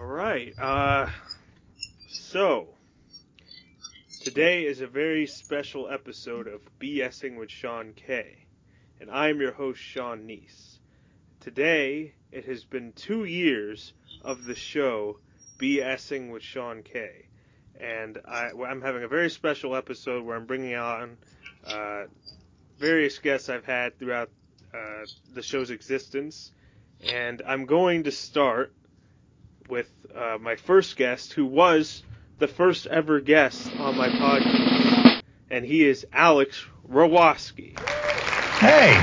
All right. Uh, so today is a very special episode of BSing with Sean K, and I am your host Sean Neese. Today it has been two years of the show BSing with Sean K, and I, am having a very special episode where I'm bringing on uh, various guests I've had throughout uh, the show's existence, and I'm going to start with uh, my first guest, who was the first ever guest on my podcast, and he is Alex Rawoski. Hey,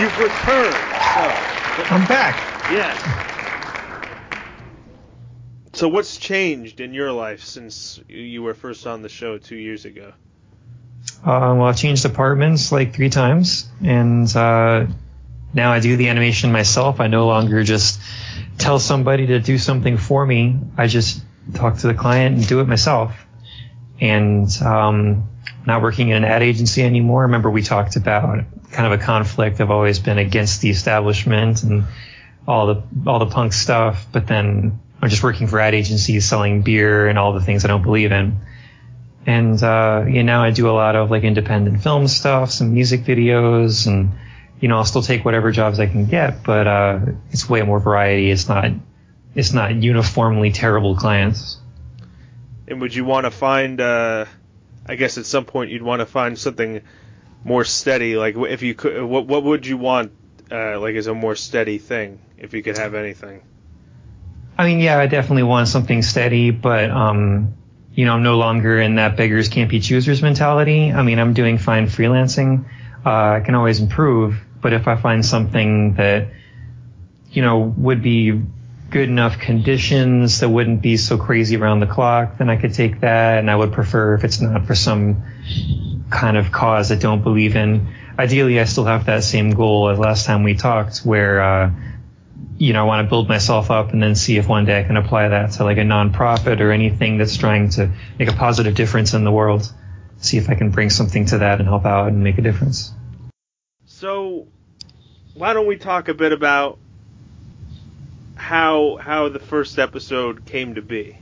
you've returned. So, I'm back. Yes. So, what's changed in your life since you were first on the show two years ago? Uh, well, I've changed apartments like three times, and uh, now I do the animation myself. I no longer just tell somebody to do something for me. I just talk to the client and do it myself. And um, not working in an ad agency anymore. Remember we talked about kind of a conflict. I've always been against the establishment and all the all the punk stuff, but then I'm just working for ad agencies selling beer and all the things I don't believe in. And uh, yeah, now I do a lot of like independent film stuff, some music videos, and you know, I'll still take whatever jobs I can get, but uh, it's way more variety. It's not it's not uniformly terrible clients. And would you want to find? Uh, I guess at some point you'd want to find something more steady. Like if you could, what what would you want? Uh, like as a more steady thing, if you could have anything. I mean, yeah, I definitely want something steady, but um, you know, I'm no longer in that beggars can't be choosers mentality. I mean, I'm doing fine freelancing. Uh, I can always improve, but if I find something that, you know, would be good enough conditions that wouldn't be so crazy around the clock, then I could take that. And I would prefer if it's not for some kind of cause I don't believe in. Ideally, I still have that same goal as last time we talked, where, uh, you know, I want to build myself up and then see if one day I can apply that to like a nonprofit or anything that's trying to make a positive difference in the world. See if I can bring something to that and help out and make a difference. So, why don't we talk a bit about how how the first episode came to be?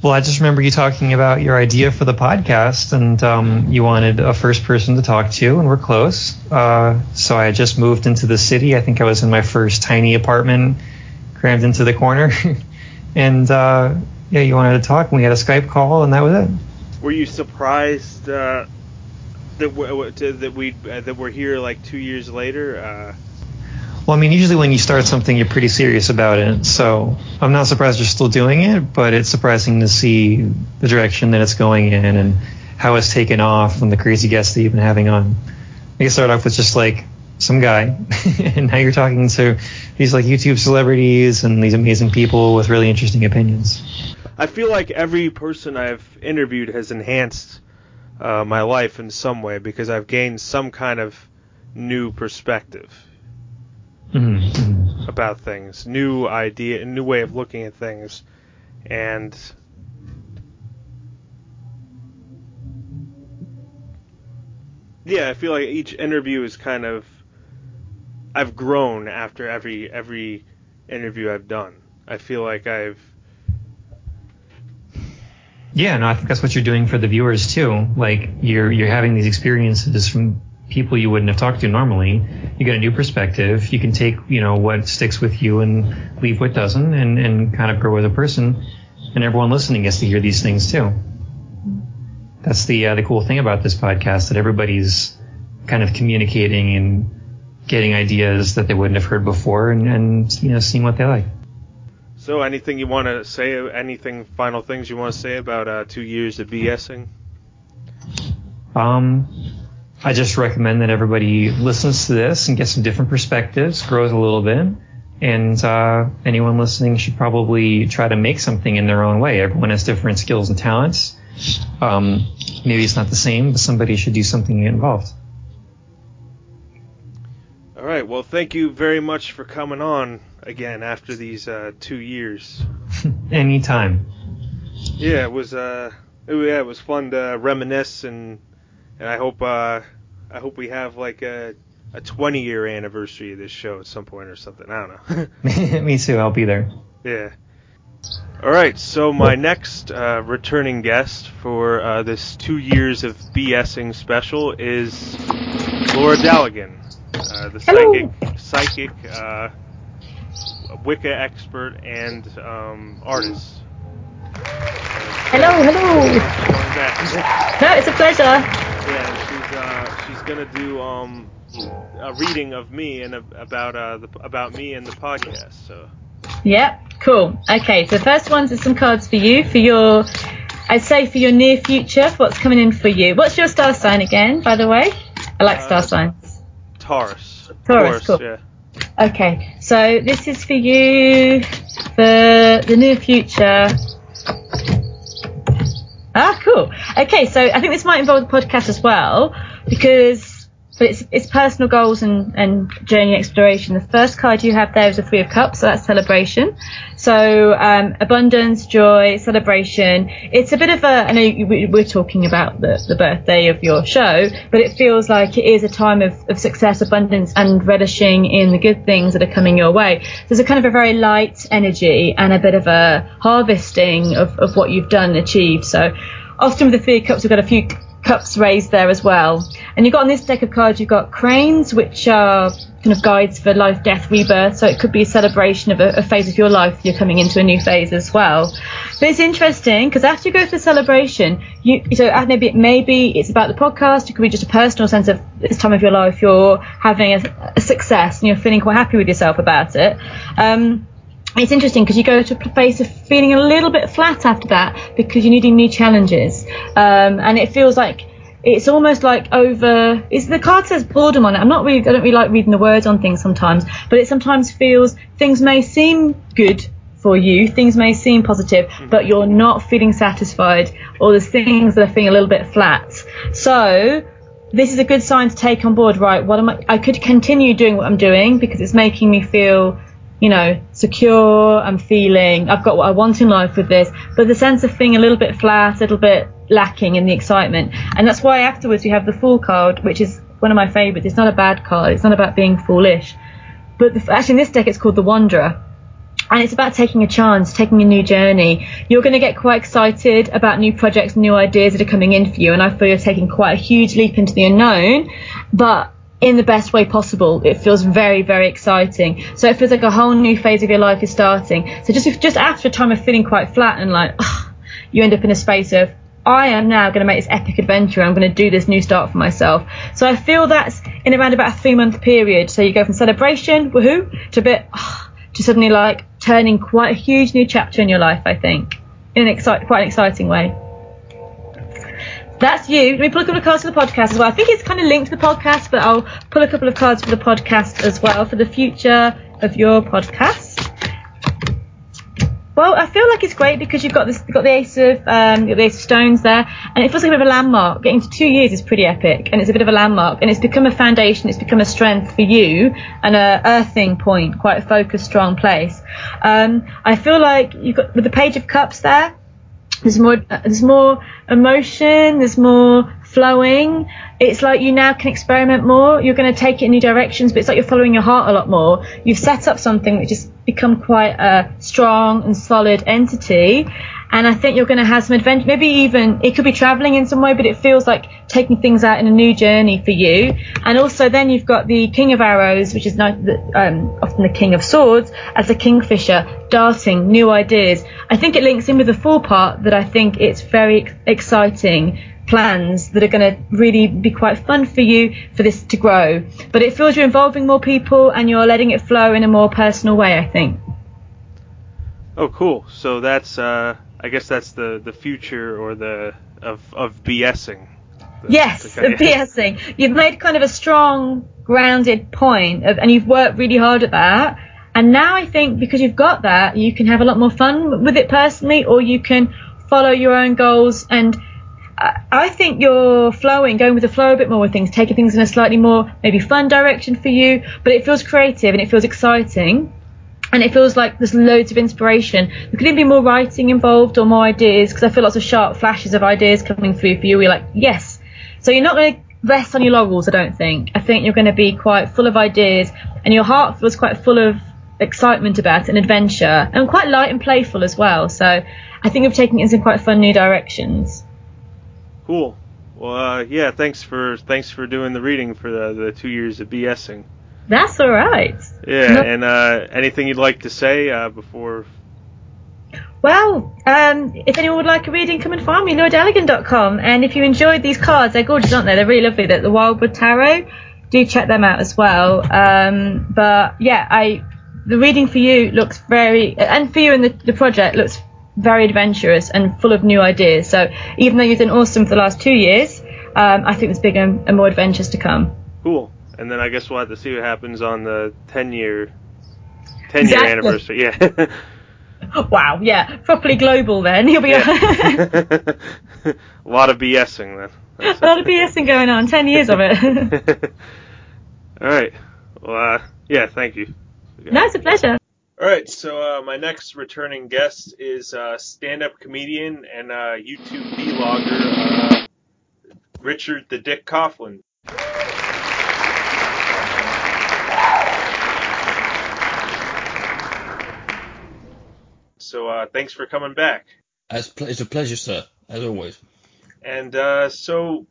Well, I just remember you talking about your idea for the podcast, and um, you wanted a first person to talk to, and we're close. Uh, so I just moved into the city. I think I was in my first tiny apartment, crammed into the corner, and uh, yeah, you wanted to talk, and we had a Skype call, and that was it. Were you surprised uh, that we're, that we uh, that we're here like two years later. Uh, well, I mean, usually when you start something, you're pretty serious about it. So I'm not surprised you're still doing it, but it's surprising to see the direction that it's going in and how it's taken off and the crazy guests that you've been having on. I guess start off with just like some guy, and now you're talking to these like YouTube celebrities and these amazing people with really interesting opinions. I feel like every person I've interviewed has enhanced uh, my life in some way because I've gained some kind of new perspective mm-hmm. about things, new idea, a new way of looking at things, and yeah, I feel like each interview is kind of I've grown after every every interview I've done. I feel like I've yeah, no, I think that's what you're doing for the viewers too. Like you're you're having these experiences from people you wouldn't have talked to normally. You get a new perspective. You can take you know what sticks with you and leave what doesn't, and and kind of grow as a person. And everyone listening gets to hear these things too. That's the uh, the cool thing about this podcast that everybody's kind of communicating and getting ideas that they wouldn't have heard before, and, and you know seeing what they like. So, anything you want to say? Anything final things you want to say about uh, two years of BSing? Um, I just recommend that everybody listens to this and gets some different perspectives, grows a little bit, and uh, anyone listening should probably try to make something in their own way. Everyone has different skills and talents. Um, maybe it's not the same, but somebody should do something involved. All right. Well, thank you very much for coming on again after these uh, two years. Anytime. Yeah, it was. Uh, it, yeah, it was fun to reminisce and and I hope uh, I hope we have like a a 20 year anniversary of this show at some point or something. I don't know. Me too. I'll be there. Yeah. All right. So my next uh, returning guest for uh, this two years of BSing special is Laura Daligan, uh, the Hello. psychic, psychic, uh, Wicca expert and um, artist. Hello, hello. No, it's a pleasure. Yeah, she's uh, she's gonna do um, a reading of me and about uh, the, about me and the podcast. So Yep, cool. Okay, so first ones are some cards for you for your, I'd say for your near future, for what's coming in for you. What's your star sign again, by the way? I like star Uh, signs. Taurus. Taurus, cool. Yeah. Okay, so this is for you for the near future. Ah, cool. Okay, so I think this might involve the podcast as well because but it's it's personal goals and, and journey exploration. The first card you have there is a Three of Cups, so that's celebration. So um, abundance, joy, celebration. It's a bit of a. I know we're talking about the, the birthday of your show, but it feels like it is a time of, of success, abundance, and relishing in the good things that are coming your way. There's a kind of a very light energy and a bit of a harvesting of, of what you've done achieved. So often with the Three of Cups, we've got a few cups raised there as well. And you've got on this deck of cards, you've got cranes, which are kind of guides for life, death, rebirth. So it could be a celebration of a, a phase of your life. You're coming into a new phase as well. But it's interesting because after you go through the celebration, you so uh, maybe maybe it's about the podcast. It could be just a personal sense of this time of your life you're having a, a success and you're feeling quite happy with yourself about it. Um, it's interesting because you go to a place of feeling a little bit flat after that because you're needing new challenges, um, and it feels like it's almost like over. It's the card says boredom on it. I'm not really. I don't really like reading the words on things sometimes, but it sometimes feels things may seem good for you, things may seem positive, but you're not feeling satisfied, or there's things that are feeling a little bit flat. So this is a good sign to take on board. Right, what am I? I could continue doing what I'm doing because it's making me feel you know, secure. I'm feeling I've got what I want in life with this, but the sense of feeling a little bit flat, a little bit lacking in the excitement. And that's why afterwards we have the Fool card, which is one of my favourites. It's not a bad card. It's not about being foolish, but the, actually in this deck it's called the Wanderer. And it's about taking a chance, taking a new journey. You're going to get quite excited about new projects, new ideas that are coming in for you. And I feel you're taking quite a huge leap into the unknown, but in the best way possible. It feels very, very exciting. So it feels like a whole new phase of your life is starting. So just just after a time of feeling quite flat and like, ugh, you end up in a space of, I am now going to make this epic adventure. I'm going to do this new start for myself. So I feel that's in around about a three month period. So you go from celebration, woohoo, to a bit, ugh, to suddenly like turning quite a huge new chapter in your life. I think in an exci- quite an exciting way. That's you. Let me pull a couple of cards for the podcast as well. I think it's kind of linked to the podcast, but I'll pull a couple of cards for the podcast as well for the future of your podcast. Well, I feel like it's great because you've got this, you've got the ace of, um, the ace of stones there, and it feels like a bit of a landmark. Getting to two years is pretty epic, and it's a bit of a landmark, and it's become a foundation, it's become a strength for you, and a earthing point, quite a focused, strong place. Um, I feel like you've got with the page of cups there, there's more uh, there's more emotion there's more flowing. It's like you now can experiment more. You're going to take it in new directions but it's like you're following your heart a lot more. You've set up something which has become quite a strong and solid entity and I think you're going to have some adventure maybe even it could be traveling in some way but it feels like taking things out in a new journey for you. And also then you've got the king of arrows which is not um, often the king of swords as the kingfisher darting new ideas. I think it links in with the four part that I think it's very exciting plans that are going to really be quite fun for you for this to grow. But it feels you're involving more people and you're letting it flow in a more personal way I think. Oh, cool. So that's uh, I guess that's the the future or the of of BSing. The- Yes, the BSing. You've made kind of a strong, grounded point of, and you've worked really hard at that. And now I think because you've got that, you can have a lot more fun with it personally, or you can follow your own goals. And I- I think you're flowing, going with the flow a bit more with things, taking things in a slightly more maybe fun direction for you, but it feels creative and it feels exciting. And it feels like there's loads of inspiration. There could even be more writing involved or more ideas because I feel lots of sharp flashes of ideas coming through for you. You're like, yes. So you're not going to rest on your laurels, I don't think. I think you're going to be quite full of ideas and your heart was quite full of excitement about an adventure, and quite light and playful as well. So I think you've taken it in quite fun new directions. Cool. Well, uh, yeah, thanks for thanks for doing the reading for the, the two years of BSing. That's all right. Yeah, No- and uh, anything you'd like to say uh, before? Well, um, if anyone would like a reading, come and find me, lauradaligan.com. And if you enjoyed these cards, they're gorgeous, aren't they? They're really lovely. They're the Wildwood Tarot. Do check them out as well. Um, but yeah, I the reading for you looks very, and for you and the, the project looks very adventurous and full of new ideas. So even though you've done awesome for the last two years, um, I think there's bigger and more adventures to come. Cool. And then I guess we'll have to see what happens on the 10 year 10 year Exactly. anniversary. Yeah. Wow, yeah, properly global then. You'll be yeah. a lot of BSing then. a lot of BSing going on. Ten years of it. All right. Well, uh, yeah, thank you. no, it's a pleasure. All right, so uh, my next returning guest is uh, stand-up comedian and uh, YouTube vlogger uh, Richard the Dick Coughlin. So uh, thanks for coming back. It's, a pleasure, sir, as always. And uh, so,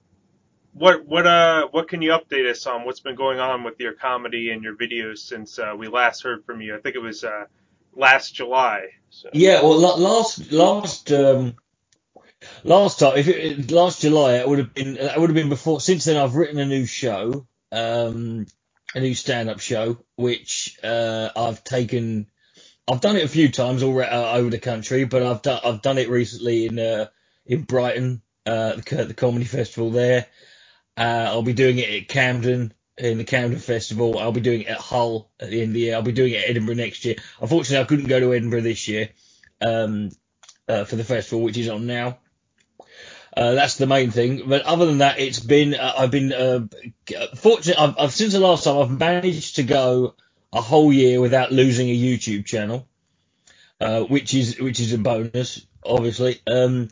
what what uh what can you update us on? What's been going on with your comedy and your videos since uh, we last heard from you? I think it was uh, last July. So. Yeah, well, last last um, last time, if it, last July, it would have been it would have been before. Since then, I've written a new show, um, a new stand-up show, which uh, I've taken. I've done it a few times all uh, over the country, but I've done I've done it recently in uh, in Brighton, uh, the, the comedy festival there. Uh, I'll be doing it at Camden in the Camden Festival. I'll be doing it at Hull at the end of the year. I'll be doing it at Edinburgh next year. Unfortunately, I couldn't go to Edinburgh this year um, uh, for the festival, which is on now. Uh, that's the main thing. But other than that, it's been uh, I've been uh, fortunate. I've, I've since the last time I've managed to go a whole year without losing a YouTube channel, uh, which is which is a bonus, obviously. Um,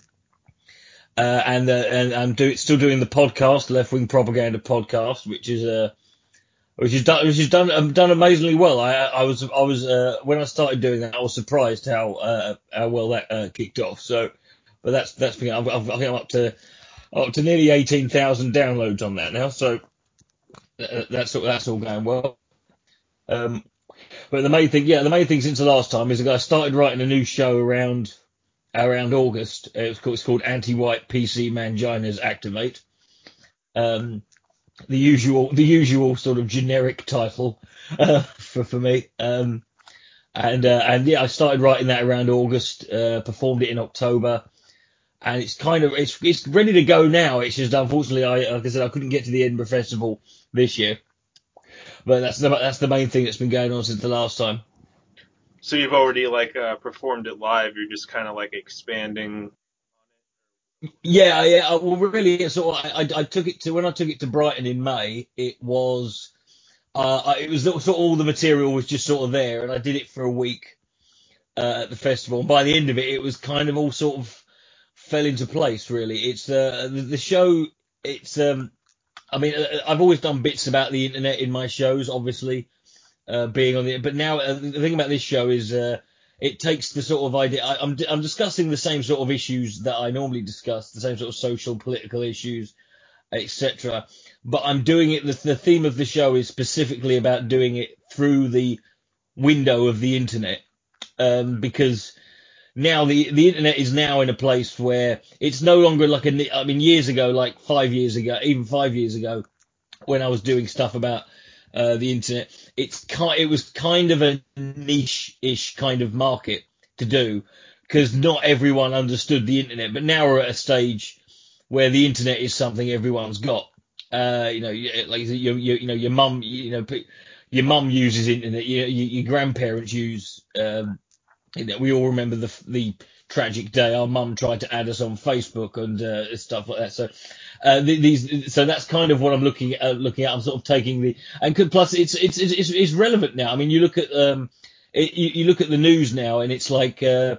uh, and uh, and I'm do, still doing the podcast, Left Wing Propaganda podcast, which is uh, which is done which is done um, done amazingly well. I I was I was uh, when I started doing that, I was surprised how uh, how well that kicked off. So, but that's that's been I've, I've, I think I'm up to up to nearly eighteen thousand downloads on that now. So that's that's all going well. Um, but the main thing, yeah, the main thing since the last time is that I started writing a new show around around August. Uh, It's called, called Anti-White PC Manginas Activate. Um, the usual, the usual sort of generic title uh, for for me. Um, and uh, and yeah, I started writing that around August. Uh, performed it in October, and it's kind of it's it's ready to go now. It's just unfortunately, I like I said, I couldn't get to the Edinburgh Festival this year. But that's the that's the main thing that's been going on since the last time. So you've already like uh, performed it live. You're just kind of like expanding. Yeah, yeah. Well, really, of, I, I, I took it to when I took it to Brighton in May. It was, uh, it was sort of all the material was just sort of there, and I did it for a week uh, at the festival. And by the end of it, it was kind of all sort of fell into place. Really, it's uh, the the show. It's um, I mean, uh, I've always done bits about the internet in my shows, obviously, uh, being on the. But now uh, the thing about this show is. Uh, it takes the sort of idea. I, I'm I'm discussing the same sort of issues that I normally discuss, the same sort of social, political issues, etc. But I'm doing it. The, the theme of the show is specifically about doing it through the window of the internet, um, because now the the internet is now in a place where it's no longer like a. I mean, years ago, like five years ago, even five years ago, when I was doing stuff about uh, the internet, it's ki- it was kind of a niche-ish kind of market to do because not everyone understood the internet. But now we're at a stage where the internet is something everyone's got. Uh, you know, like you, you, you know, your mum, you know, your mum uses internet. You, you, your grandparents use. Um, we all remember the the tragic day our mum tried to add us on Facebook and uh, stuff like that. So uh, these, so that's kind of what I'm looking at. Uh, looking at, I'm sort of taking the and could, plus it's it's it's it's it's relevant now. I mean, you look at um, it, you, you look at the news now, and it's like uh,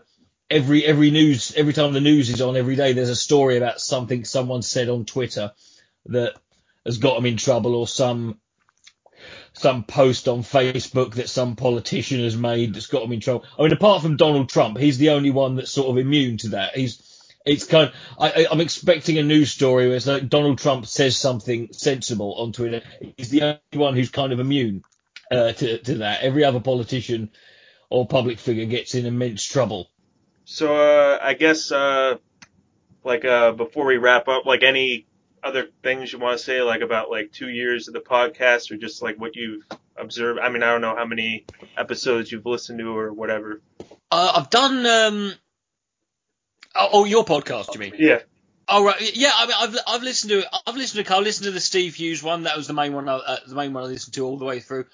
every every news every time the news is on every day, there's a story about something someone said on Twitter that has got them in trouble, or some some post on Facebook that some politician has made that's got him in trouble. I mean, apart from Donald Trump, he's the only one that's sort of immune to that. He's it's kind. Of, I, I'm expecting a news story where it's like Donald Trump says something sensible on Twitter. He's the only one who's kind of immune uh, to to that. Every other politician or public figure gets in immense trouble. So uh, I guess uh, like uh, before we wrap up, like any other things you want to say, like about like two years of the podcast, or just like what you've observed? I mean, I don't know how many episodes you've listened to or whatever. Uh, I've done. Um, oh, oh, your podcast, you mean? Yeah. Oh right, yeah. I mean, I've I've listened to I've listened to I listened to the Steve Hughes one. That was the main one. I, uh, the main one I listened to all the way through.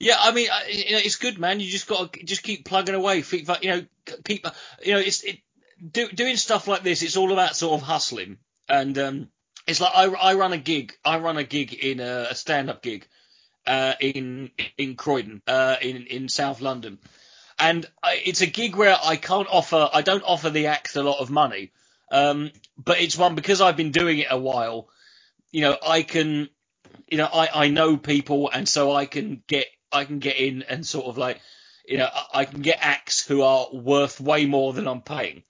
Yeah, I mean, I, you know, it's good, man. You just got to just keep plugging away. Keep, you know, keep, you know, it's it, do, doing stuff like this. It's all about sort of hustling, and um, it's like I, I run a gig. I run a gig in a, a stand-up gig uh, in in Croydon, uh, in in South London, and I, it's a gig where I can't offer. I don't offer the act a lot of money um, but it's one because I've been doing it a while. You know, I can, you know, I, I know people, and so I can get I can get in and sort of like, you know, I can get acts who are worth way more than I'm paying.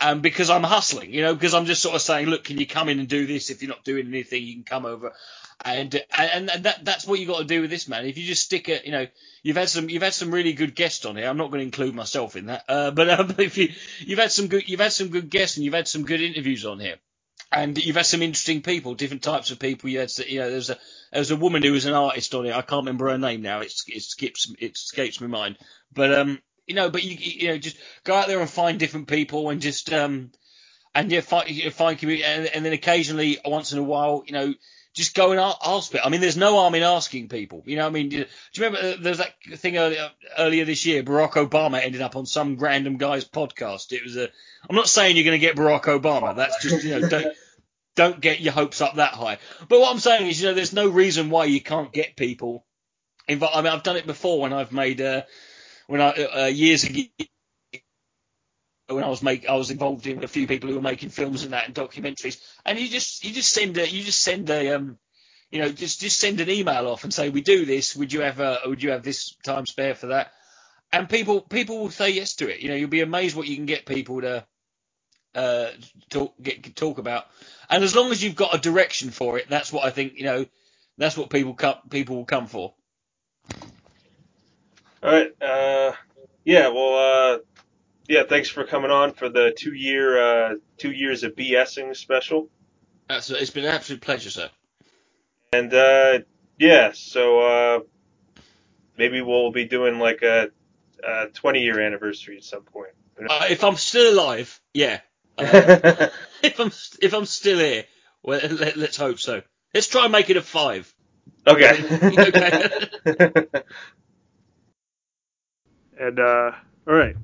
Um, because I'm hustling, you know, because I'm just sort of saying, look, can you come in and do this? If you're not doing anything, you can come over, and and, and that that's what you've got to do with this man. If you just stick it, you know, you've had some you've had some really good guests on here. I'm not going to include myself in that, uh, but, but if you you've had some good you've had some good guests and you've had some good interviews on here, and you've had some interesting people, different types of people. You had you know there's a there's a woman who was an artist on it. I can't remember her name now. It, it skips it escapes my mind, but um you know but you you know just go out there and find different people and just um and yeah find you find community and, and then occasionally once in a while you know just go and ask it. I mean, there's no harm in asking people. You know, I mean, do you remember uh, there's that thing earlier, earlier this year? Barack Obama ended up on some random guy's podcast. It was a. I'm not saying you're going to get Barack Obama. That's just you know don't don't get your hopes up that high. But what I'm saying is, you know, there's no reason why you can't get people involved. I mean, I've done it before when I've made uh, when I uh, years ago when I was make I was involved in a few people who were making films and that and documentaries. And you just you just send a you just send a um you know just just send an email off and say we do this. Would you ever would you have this time spare for that? And people people will say yes to it. You know you'll be amazed what you can get people to uh talk get talk about. And as long as you've got a direction for it, that's what I think you know that's what people come people will come for. All right. Uh, yeah. Well. Uh, yeah, thanks for coming on for the two year uh, two years of BSing special. That's, it's been an absolute pleasure, sir. And uh, yeah, so uh, maybe we'll be doing like a, a 20 year anniversary at some point. Uh, if I'm still alive, yeah. Uh, if I'm if I'm still here, well, let, us hope so. Let's try and make it a five. Okay. okay. and uh, all right.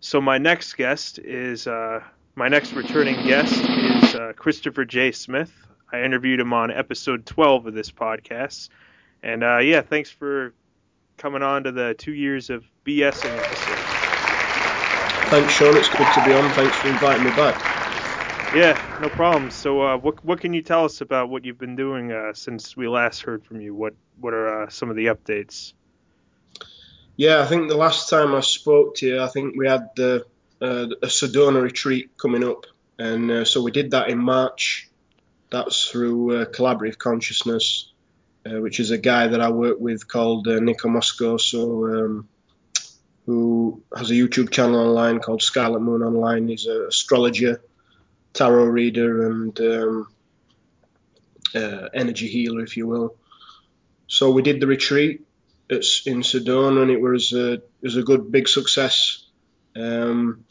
So my next guest is uh, my next returning guest is uh, Christopher J. Smith. I interviewed him on episode 12 of this podcast, and uh, yeah, thanks for coming on to the two years of BSing episode. Thanks, Sean. It's good to be on. Thanks for inviting me back. Yeah, no problem. So, uh, what what can you tell us about what you've been doing uh, since we last heard from you? What what are uh, some of the updates? Yeah, I think the last time I spoke to you, I think we had the uh, a Sedona retreat coming up, and uh, so we did that in March. That's through uh, Collaborative Consciousness, uh, which is a guy that I work with called uh, Nico Moscoso, um, who has a YouTube channel online called Scarlet Moon Online. He's an astrologer, tarot reader, and um, uh, energy healer, if you will. So we did the retreat it's in Sedona, and it was a it was a good big success. Um,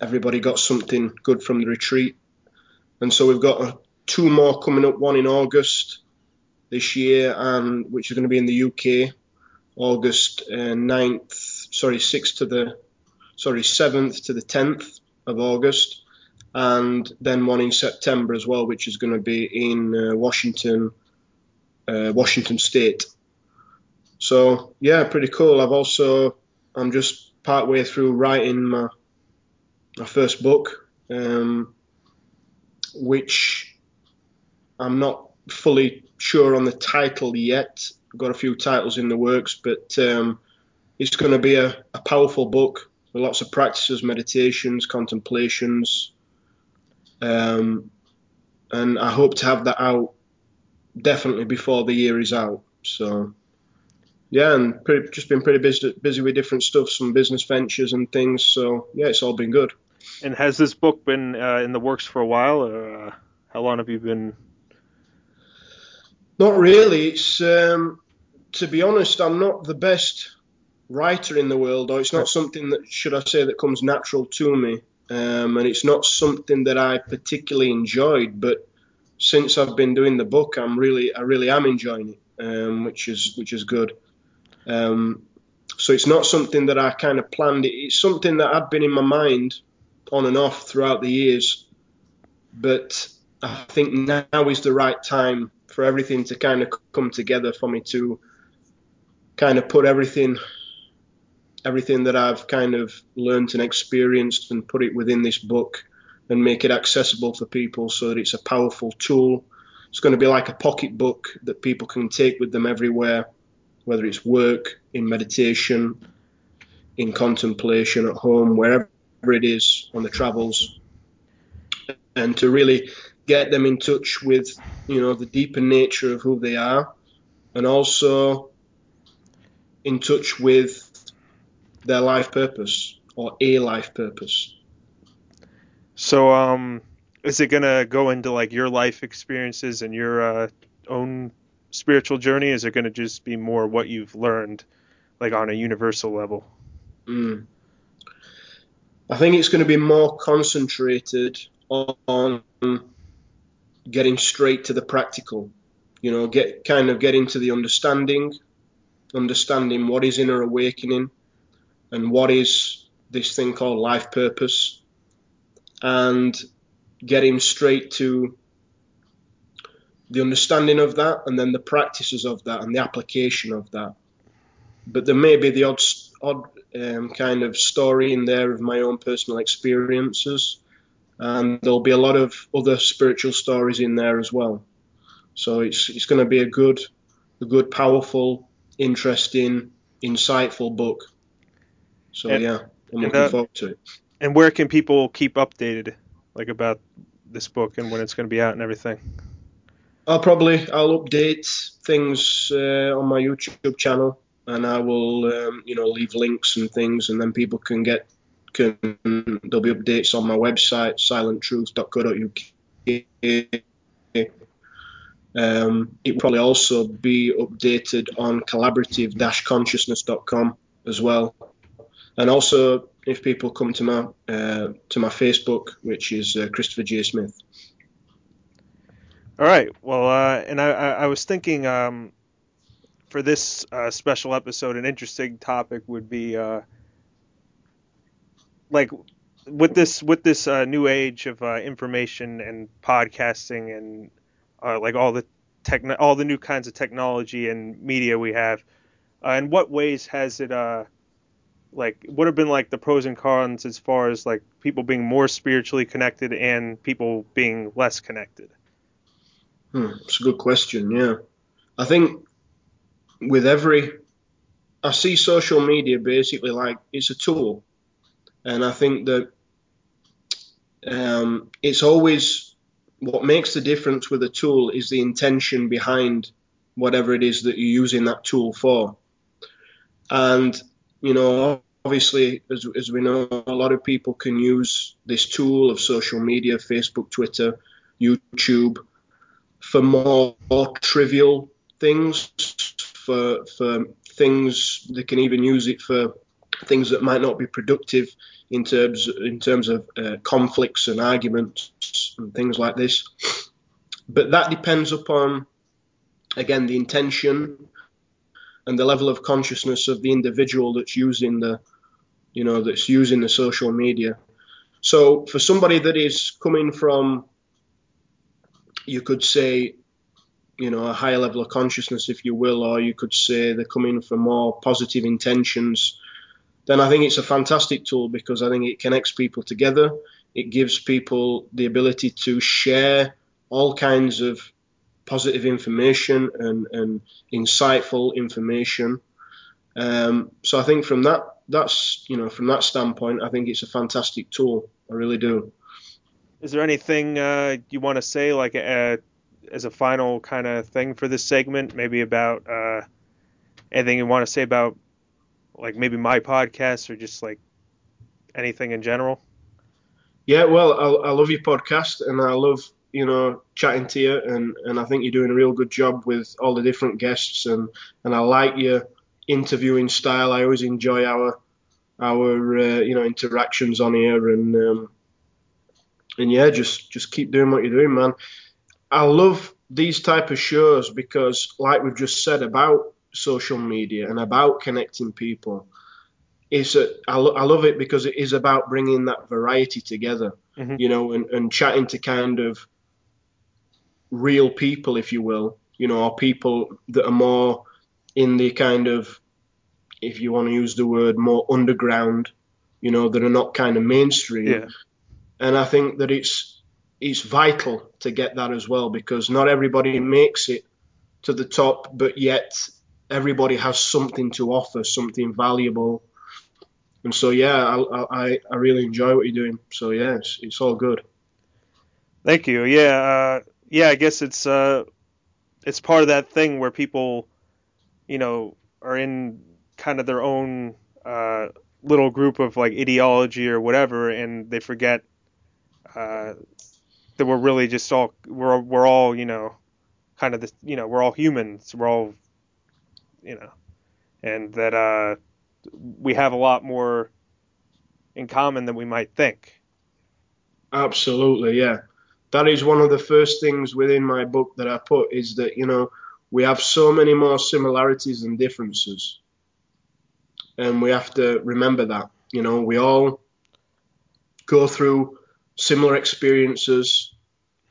everybody got something good from the retreat, and so we've got uh, two more coming up. One in August this year, and which is going to be in the UK, August uh, 9th, sorry, 6th to the, sorry, 7th to the 10th of August, and then one in September as well, which is going to be in uh, Washington, uh, Washington State. So yeah, pretty cool. I've also I'm just part way through writing my my first book, um, which I'm not fully sure on the title yet. I've got a few titles in the works, but um, it's going to be a, a powerful book with lots of practices, meditations, contemplations, um, and I hope to have that out definitely before the year is out. So yeah, and pretty, just been pretty busy, busy with different stuff, some business ventures and things. So yeah, it's all been good. And has this book been uh, in the works for a while, or uh, how long have you been? Not really. It's um, to be honest, I'm not the best writer in the world, or it's not something that should I say that comes natural to me, um, and it's not something that I particularly enjoyed. But since I've been doing the book, I'm really, I really am enjoying it, um, which is which is good. Um, so it's not something that I kind of planned. It's something that had been in my mind on and off throughout the years, but I think now is the right time for everything to kind of come together for me to kind of put everything everything that I've kind of learned and experienced and put it within this book and make it accessible for people so that it's a powerful tool. It's going to be like a pocket book that people can take with them everywhere whether it's work, in meditation, in contemplation at home, wherever it is on the travels, and to really get them in touch with, you know, the deeper nature of who they are, and also in touch with their life purpose or a life purpose. So, um, is it gonna go into like your life experiences and your uh, own spiritual journey? Is it going to just be more what you've learned, like on a universal level? Mm. I think it's going to be more concentrated on getting straight to the practical. You know, get kind of getting to the understanding, understanding what is inner awakening, and what is this thing called life purpose, and getting straight to the understanding of that and then the practices of that and the application of that. But there may be the odd, odd um, kind of story in there of my own personal experiences, and there'll be a lot of other spiritual stories in there as well. So it's it's going to be a good, a good, powerful, interesting, insightful book. So and, yeah, I'm looking uh, forward to it. And where can people keep updated, like about this book and when it's going to be out and everything? I'll probably I'll update things uh, on my YouTube channel, and I will um, you know leave links and things, and then people can get can there'll be updates on my website silenttruth.co.uk. Um, it will probably also be updated on collaborative-consciousness.com as well, and also if people come to my uh, to my Facebook, which is uh, Christopher J Smith. All right. Well, uh, and I, I, was thinking um, for this uh, special episode, an interesting topic would be uh, like with this with this uh, new age of uh, information and podcasting and uh, like all the techn- all the new kinds of technology and media we have. in what ways has it like what have been like the pros and cons as far as like people being more spiritually connected and people being less connected? Hmm, it's a good question. Yeah, I think with every, I see social media basically like it's a tool, and I think that um, it's always what makes the difference with a tool is the intention behind whatever it is that you're using that tool for. And you know, obviously, as, as we know, a lot of people can use this tool of social media, Facebook, Twitter, YouTube for more, more trivial things, for for things they can even use it for things that might not be productive in terms in terms of uh, conflicts and arguments and things like this. But that depends upon again the intention and the level of consciousness of the individual that's using the you know that's using the social media. So for somebody that is coming from you could say, you know, a higher level of consciousness, if you will, or you could say they're coming for more positive intentions, then I think it's a fantastic tool because I think it connects people together. It gives people the ability to share all kinds of positive information and, and insightful information. Um, so I think from that that's you know from that standpoint, I think it's a fantastic tool. I really do. Is there anything uh, you want to say, like uh, as a final kind of thing for this segment? Maybe about uh, anything you want to say about, like maybe my podcast or just like anything in general? Yeah, well, I, I love your podcast and I love you know chatting to you and and I think you're doing a real good job with all the different guests and and I like your interviewing style. I always enjoy our our uh, you know interactions on here and um, and yeah, just just keep doing what you're doing, man. I love these type of shows because, like we've just said about social media and about connecting people, is a, I, lo- I love it because it is about bringing that variety together, Mhm. you know, and, and chatting to kind of real people, if you will, you know, or people that are more in the kind of, if you want to use the word, more underground, you know, that are not kind of mainstream Yeah. And I think that it's it's vital to get that as well because not everybody makes it to the top, but yet everybody has something to offer, something valuable. And so yeah, I I, I really enjoy what you're doing. So yeah, it's, it's all good. Thank you. Yeah, uh, yeah. I guess it's uh, it's part of that thing where people, you know, are in kind of their own uh, little group of like ideology or whatever, and they forget uh, that we're really just all we're we're all you know, kind of this you know we're all humans. We're all, you know, and that uh, we have a lot more in common than we might think. Absolutely, yeah. That is one of the first things within my book that I put is that, you know, we have so many more similarities than differences. And we have to remember that. You know, we all go through similar experiences.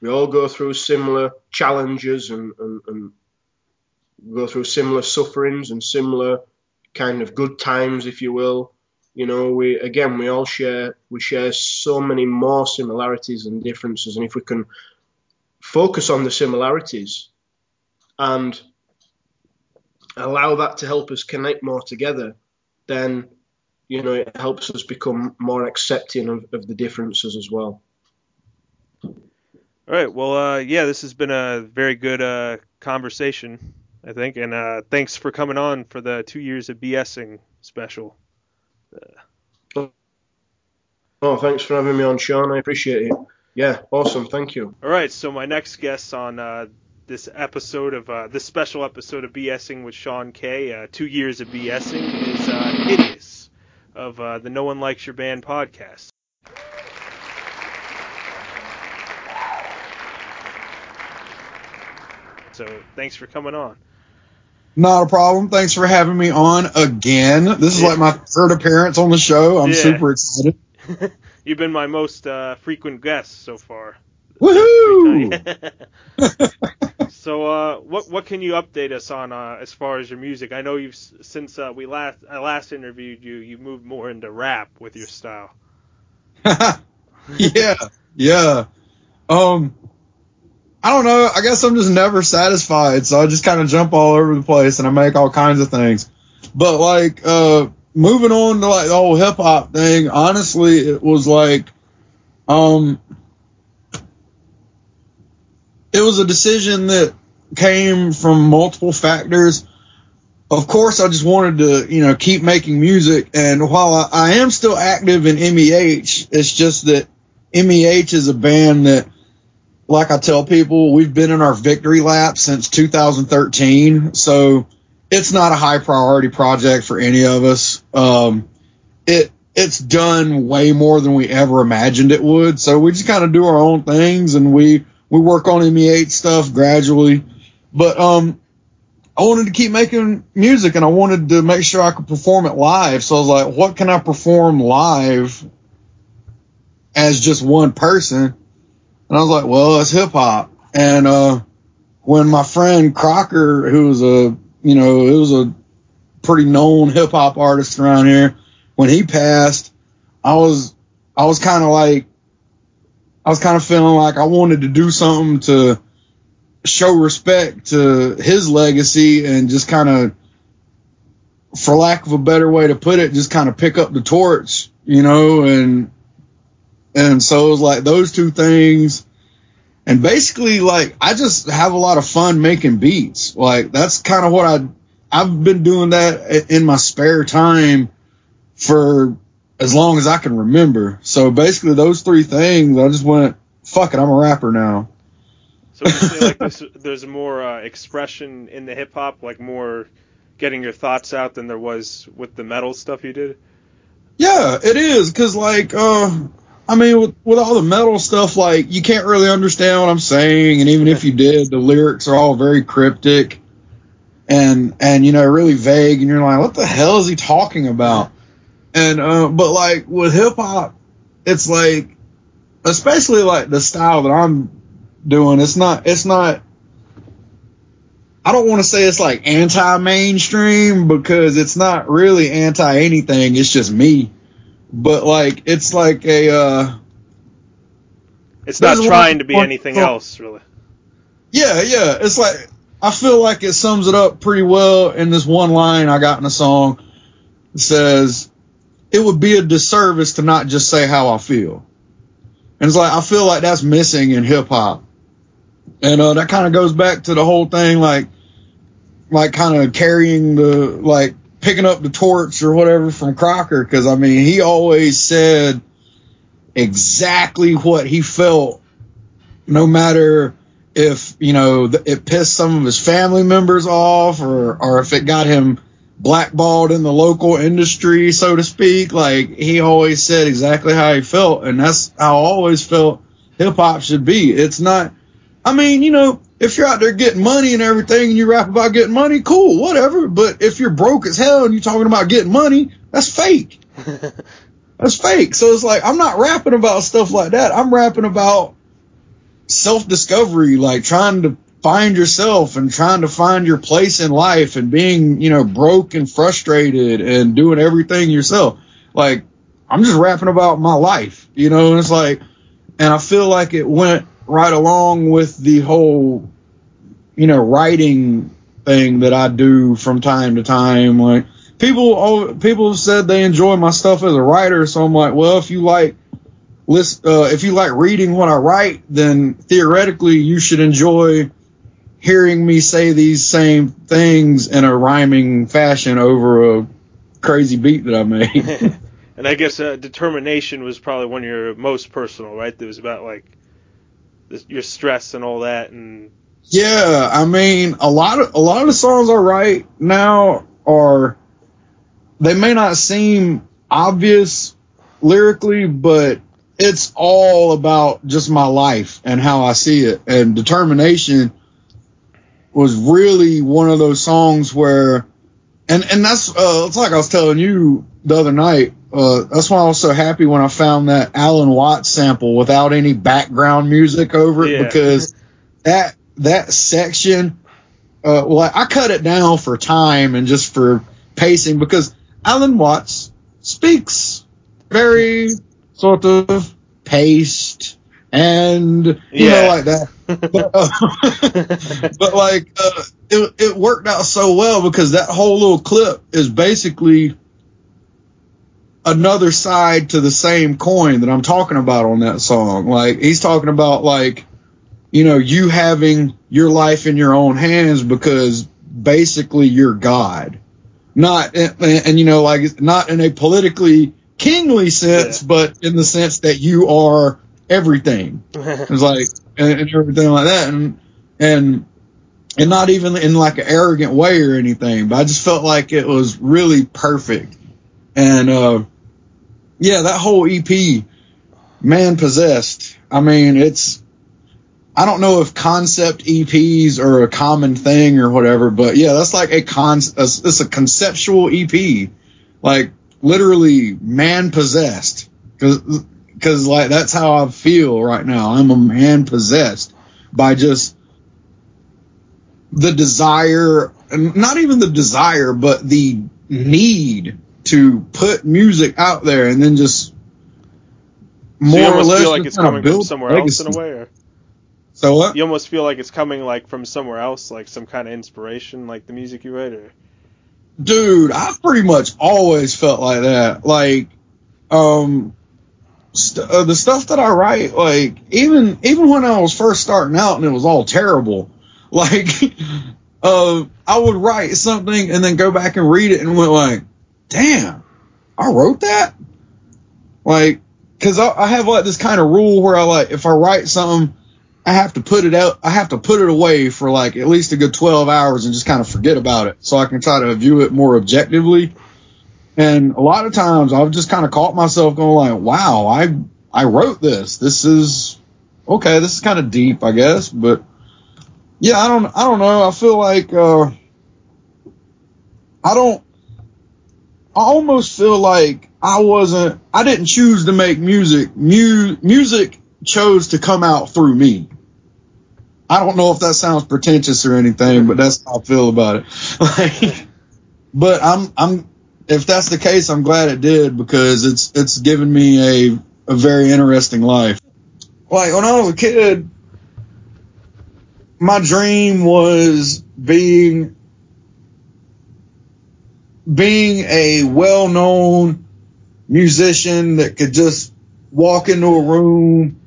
We all go through similar challenges and, and, and go through similar sufferings and similar kind of good times, if you will. You know, we again we all share we share so many more similarities than differences, and if we can focus on the similarities and allow that to help us connect more together, then you know it helps us become more accepting of, of the differences as well. All right. Well, uh, yeah, this has been a very good uh, conversation, I think, and uh, thanks for coming on for the two years of BSing special. Oh, thanks for having me on, Sean. I appreciate it. Yeah, awesome. Thank you. All right. So my next guest on uh, this episode of uh, this special episode of BSing with Sean K. Uh, two years of BSing is uh, Hideous of uh, the No One Likes Your Band podcast. So thanks for coming on. Not a problem. Thanks for having me on again. This is Yeah. like my third appearance on the show. I'm Yeah. super excited. You've been my most uh, frequent guest so far. Woohoo! so, uh, what what can you update us on uh, as far as your music? I know you've since uh, we last I last interviewed you, you moved more into rap with your style. yeah, yeah. Um, I don't know. I guess I'm just never satisfied, so I just kind of jump all over the place and I make all kinds of things. But like, uh, moving on to like the whole hip hop thing, honestly, it was like, um, it was a decision that came from multiple factors. Of course, I just wanted to, you know, keep making music. And while I, I am still active in MEH, it's just that MEH is a band that, like I tell people, we've been in our victory lap since 2013. So it's not a high priority project for any of us. Um, it, it's done way more than we ever imagined it would. So we just kind of do our own things and we, we work on MEH stuff gradually. But, um, I wanted to keep making music and I wanted to make sure I could perform it live. So I was like, what can I perform live as just one person? And I was like, well, it's hip hop. And, uh, when my friend Crocker, who was a, you know, it was a pretty known hip hop artist around here, when he passed, I was, I was kind of like, I was kind of feeling like I wanted to do something to show respect to his legacy and just kind of, for lack of a better way to put it, just kind of pick up the torch, you know, and and so it was like those two things. And basically, like, I just have a lot of fun making beats. Like, that's kind of what I, I've been doing that in my spare time for as long as I can remember. So basically, those three things, I just went, fuck it, I'm a rapper now. So would you say like there's, there's more uh, expression in the hip hop, like more getting your thoughts out than there was with the metal stuff you did? Yeah, it is. Cause like, uh, I mean, with, with all the metal stuff, like you can't really understand what I'm saying, and even if you did, the lyrics are all very cryptic and and you know really vague, and you're like, what the hell is he talking about? And uh, but like with hip hop, it's like, especially like the style that I'm doing, it's not it's not. I don't want to say it's like anti-mainstream because it's not really anti anything. It's just me but like it's like a uh It's not trying to be anything else, really. yeah yeah it's like i feel like it sums it up pretty well in this one line i got in a song it says it would be a disservice to not just say how i feel. And it's like i feel like that's missing in hip-hop. And uh that kind of goes back to the whole thing like like kind of carrying the like picking up the torch or whatever from Crocker. Because I mean he always said exactly what he felt, no matter if you know it pissed some of his family members off or or if it got him blackballed in the local industry, so to speak. Like he always said exactly how he felt, and that's how I always felt hip hop should be. It's not. I mean, you know, if you're out there getting money and everything and you rap about getting money, cool, whatever. But if you're broke as hell and you're talking about getting money, that's fake. that's fake. So it's like, I'm not rapping about stuff like that. I'm rapping about self discovery, like trying to find yourself and trying to find your place in life and being, you know, broke and frustrated and doing everything yourself. Like, I'm just rapping about my life, you know, and it's like, and I feel like it went right along with the whole, you know, writing thing that I do from time to time. Like people, people have said they enjoy my stuff as a writer, so I'm like, well, if you like, list, uh, if you like reading what I write, then theoretically you should enjoy hearing me say these same things in a rhyming fashion over a crazy beat that I made. and I guess uh, determination was probably one of your most personal, right? That was about like your stress and all that and yeah i mean a lot of a lot of the songs i write now are they may not seem obvious lyrically but it's all about just my life and how i see it and determination was really one of those songs where and and that's uh it's like i was telling you the other night uh, that's why I was so happy when I found that Alan Watts sample without any background music over it Yeah. because that that section, uh, well, I cut it down for time and just for pacing because Alan Watts speaks very sort of paced and you Yeah. know like that. But, uh, but like uh, it, it worked out so well because that whole little clip is basically another side to the same coin that I'm talking about on that song. Like he's talking about like you know you having your life in your own hands because basically you're God. Not and, and you know like not in a politically kingly sense, Yeah. but in the sense that you are everything. It's like and, and everything like that, and and and not even in like an arrogant way or anything. But I just felt like it was really perfect, and uh, yeah, that whole EP, man possessed. I mean, it's I don't know if concept EPs are a common thing or whatever, but yeah, that's like a con. It's a conceptual EP, like literally man possessed, because because like that's how I feel right now. I'm a man possessed by just the desire, and not even the desire, but the need to put music out there and then just so more you or less feel like it's coming from somewhere else in a way or So what? You almost feel like it's coming like from somewhere else, like some kind of inspiration, like the music you write. Or Dude, I've pretty much always felt like that. Like, um, st- uh, the stuff that I write, like even even when I was first starting out and it was all terrible, like, uh, I would write something and then go back and read it and went like, damn, I wrote that. Like, cause I, I have like this kind of rule where I like if I write something. I have to put it out. I have to put it away for like at least a good 12 hours and just kind of forget about it so I can try to view it more objectively. And a lot of times I've just kind of caught myself going like, wow, I, I wrote this. This is okay. This is kind of deep, I guess, but yeah, I don't, I don't know. I feel like, uh, I don't, I almost feel like I wasn't, I didn't choose to make music. Mu- music chose to come out through me. I don't know if that sounds pretentious or anything, but that's how I feel about it. Like, but I'm, I'm, if that's the case, I'm glad it did because it's, it's given me a, a very interesting life. Like when I was a kid, my dream was being, being a well-known musician that could just walk into a room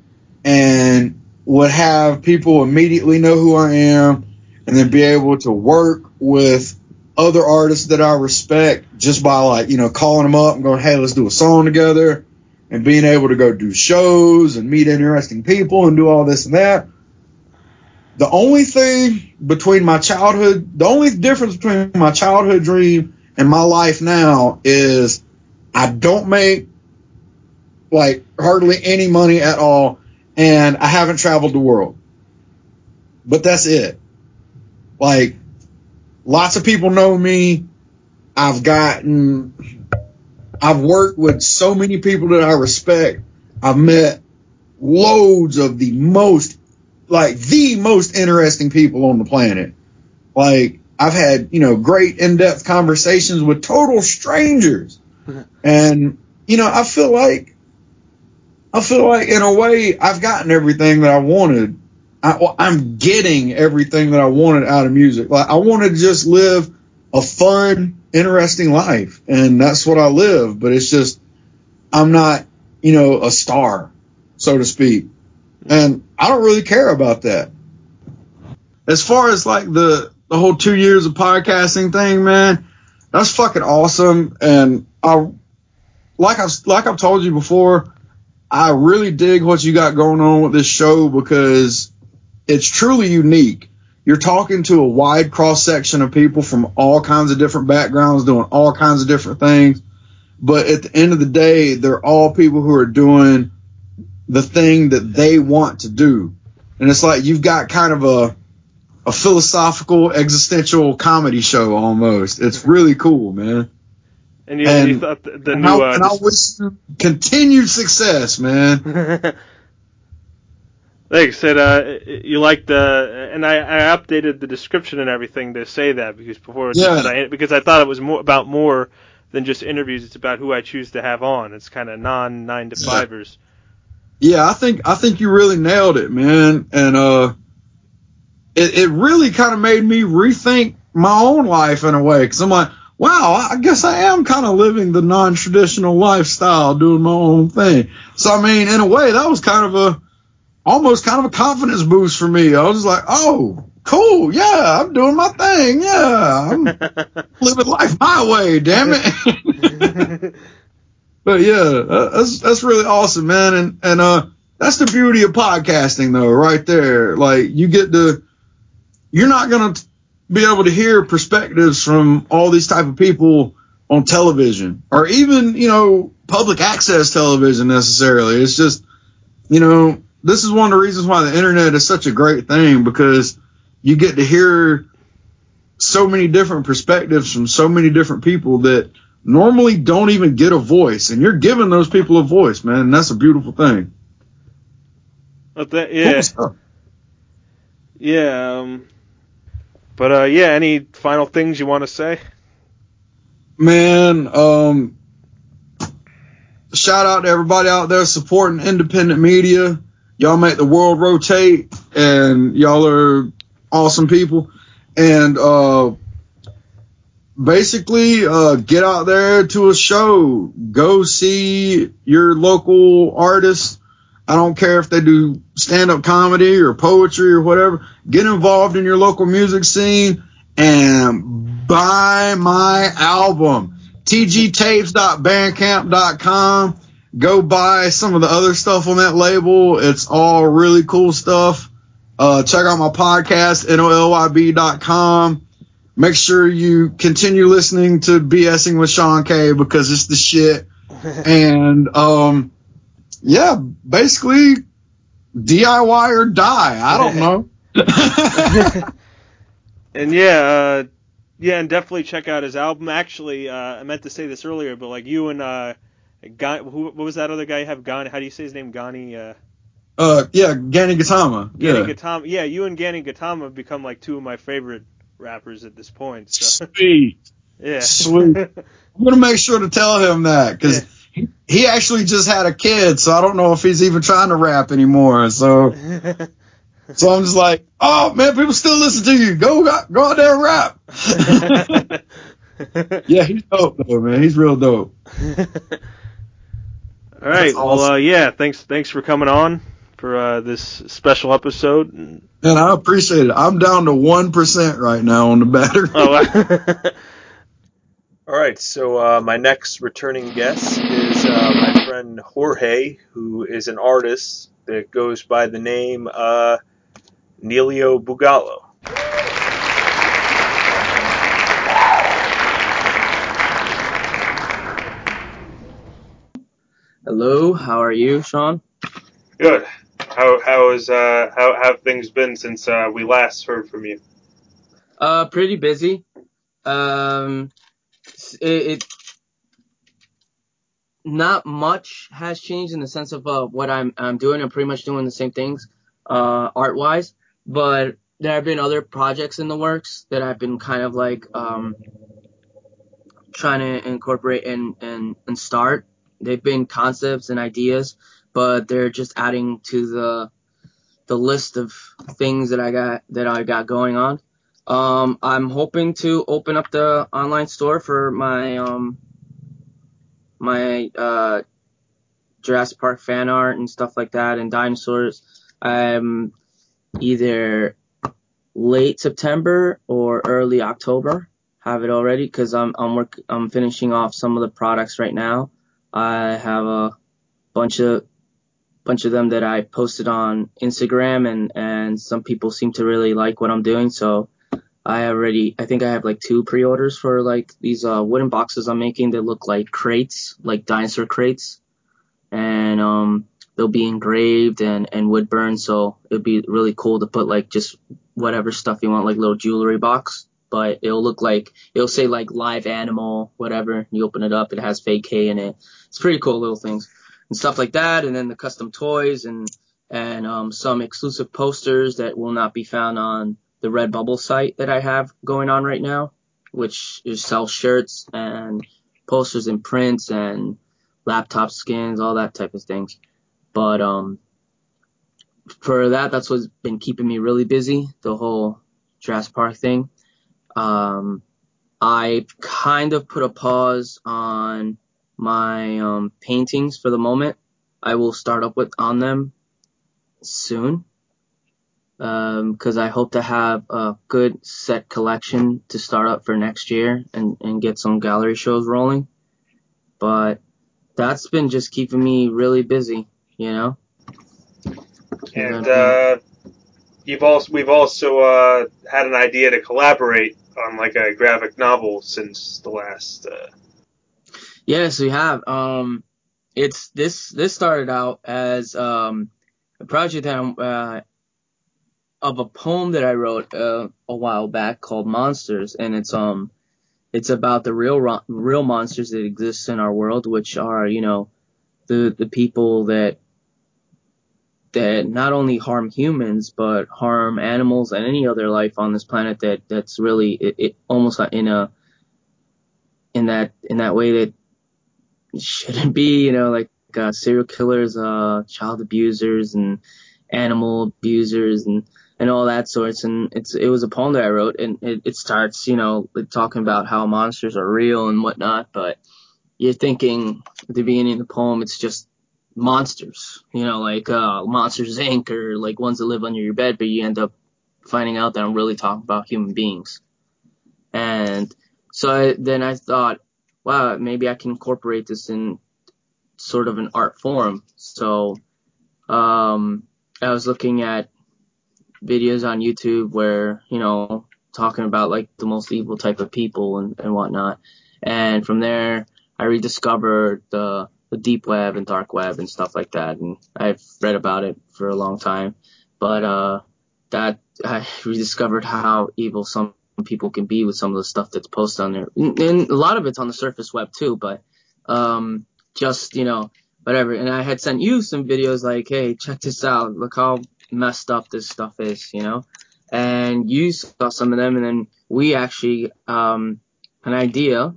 and would have people immediately know who I am and then be able to work with other artists that I respect just by like, you know, calling them up and going, Hey, let's do a song together and being able to go do shows and meet interesting people and do all this and that. The only thing between my childhood, the only difference between my childhood dream and my life now is I don't make like hardly any money at all and I haven't traveled the world. But that's it. Like lots of people know me. I've gotten I've worked with so many people that I respect. I've met loads of the most like the most interesting people on the planet. Like I've had, you know, great in-depth conversations with total strangers. and you know, I feel like I feel like in a way I've gotten everything that I wanted. I, I'm getting everything that I wanted out of music. Like I want to just live a fun, interesting life, and that's what I live. But it's just I'm not, you know, a star, so to speak, and I don't really care about that. As far as like the the whole two years of podcasting thing, man, that's fucking awesome. And I, like I've like I've told you before, I really dig what you got going on with this show because it's truly unique. You're talking to a wide cross section of people from all kinds of different backgrounds, doing all kinds of different things. But at the end of the day, they're all people who are doing the thing that they want to do. And it's like you've got kind of a a philosophical existential comedy show almost. It's really cool, man. and you, And- you thought the, the And, new. I, uh, and I wish you continued success, man. like I said, uh, you like the, and I, I updated the description and everything to say that because before Yeah. I, because I thought it was more about more than just interviews. It's about who I choose to have on. It's kind of non nine to fivers. Yeah, I think I think you really nailed it, man. And uh, it it really kind of made me rethink my own life in a way because I'm like, wow, I guess I am kind of living the non-traditional lifestyle, doing my own thing. So I mean, in a way, that was kind of a almost kind of a confidence boost for me. I was just like, oh, cool, yeah, I'm doing my thing, yeah, I'm living life my way, damn it. But yeah, uh, that's that's really awesome, man. And and uh, that's the beauty of podcasting, though, right there. Like you get to, you're not gonna be able to hear perspectives from all these type of people on television or even you know public access television necessarily. It's just you know this is one of the reasons why the internet is such a great thing because you get to hear so many different perspectives from so many different people that normally don't even get a voice, and you're giving those people a voice, man. And that's a beautiful thing. But that, yeah, yeah. Um, but uh, yeah, any final things you want to say? man. Um, shout out to everybody out there supporting independent media. Y'all make the world rotate, and y'all are awesome people. And uh, basically, uh, get out there to a show. Go see your local artists. I don't care if they do stand up comedy or poetry or whatever. Get involved in your local music scene and buy my album. tgtapes.bandcamp.com. Go buy some of the other stuff on that label. It's all really cool stuff. Uh, check out my podcast, nollyb.com. Make sure you continue listening to BSing with Sean K because it's the shit. and, um, yeah, basically DIY or die. I don't know. and yeah, uh, yeah, and definitely check out his album. Actually, uh, I meant to say this earlier, but like you and Gan- who, what was that other guy you have? Gani? How do you say his name? Gani? Uh, uh, yeah, Gani Gatama. Gani Yeah. Gatama. Yeah, you and Gani Gatama have become like two of my favorite rappers at this point. So Sweet. yeah. Sweet. I'm gonna make sure to tell him that because he, he actually just had a kid, so I don't know if he's even trying to rap anymore. So, so I'm just like, oh man, people still listen to you. Go, go out there and rap. yeah, he's dope though, man. He's real dope. All right. That's Well, uh, yeah. Thanks. Thanks for coming on for uh, this special episode. And, And I appreciate it. I'm down to one percent right now on the battery. oh. All right. So uh, my next returning guest is uh, my friend Jorge, who is an artist that goes by the name uh, Nelio Bugallo. Hello, how are you, Sean? Good. How how is uh how have things been since uh, we last heard from you? Uh, pretty busy. Um, it, it not much has changed in the sense of uh, what I'm I'm doing. I'm pretty much doing the same things, uh, art wise. But there have been other projects in the works that I've been kind of like um trying to incorporate and and and start. They've been concepts and ideas, but they're just adding to the the list of things that I got that I got going on. Um, I'm hoping to open up the online store for my um my uh Jurassic Park fan art and stuff like that and dinosaurs. Um, either late September or early October. Have it already because I'm I'm work I'm finishing off some of the products right now. I have a bunch of bunch of them that I posted on Instagram and and some people seem to really like what I'm doing. So I already I think I have like two pre-orders for like these uh wooden boxes I'm making that look like crates like dinosaur crates. And um they'll be engraved and and wood burned. So it'd be really cool to put like just whatever stuff you want like little jewelry box but it'll look like it'll say like live animal whatever you open it up it has fake K in it. It's pretty cool little things and stuff like that and then the custom toys and and um some exclusive posters that will not be found on the Redbubble site that I have going on right now which is sell shirts and posters and prints and laptop skins all that type of things. But um for that that's what's been keeping me really busy the whole Jurassic Park thing um I kind of put a pause on my um, paintings for the moment. I will start up with on them soon because I hope to have a good set collection to start up for next year and, and get some gallery shows rolling. But that's been just keeping me really busy, you know. And uh, you've also we've also uh, had an idea to collaborate on like a graphic novel since the last. Uh, Yes, we have. Um, it's this. This started out as um, a project uh, of a poem that I wrote uh, a while back called Monsters, and it's um, it's about the real real monsters that exist in our world, which are you know, the the people that that not only harm humans but harm animals and any other life on this planet that that's really it, it almost in a in that in that way that shouldn't be, you know, like uh, serial killers, uh, child abusers, and animal abusers and and all that sorts. And it's it was a poem that I wrote, and it, it starts, you know, talking about how monsters are real and whatnot. But you're thinking at the beginning of the poem, it's just monsters, you know, like uh, Monsters Inc. or like ones that live under your bed, but you end up finding out that I'm really talking about human beings. And so I, then I thought, wow, maybe I can incorporate this in sort of an art form. So um, I was looking at videos on YouTube where, you know, talking about like the most evil type of people and, and whatnot. And from there, I rediscovered the, the deep web and dark web and stuff like that. And I've read about it for a long time, but, uh, that I rediscovered how evil some people can be with some of the stuff that's posted on there. And a lot of it's on the surface web too, but, um, just, you know, whatever. And I had sent you some videos like, hey, check this out. Look how messed up this stuff is, you know? And you saw some of them and then we actually, um, an idea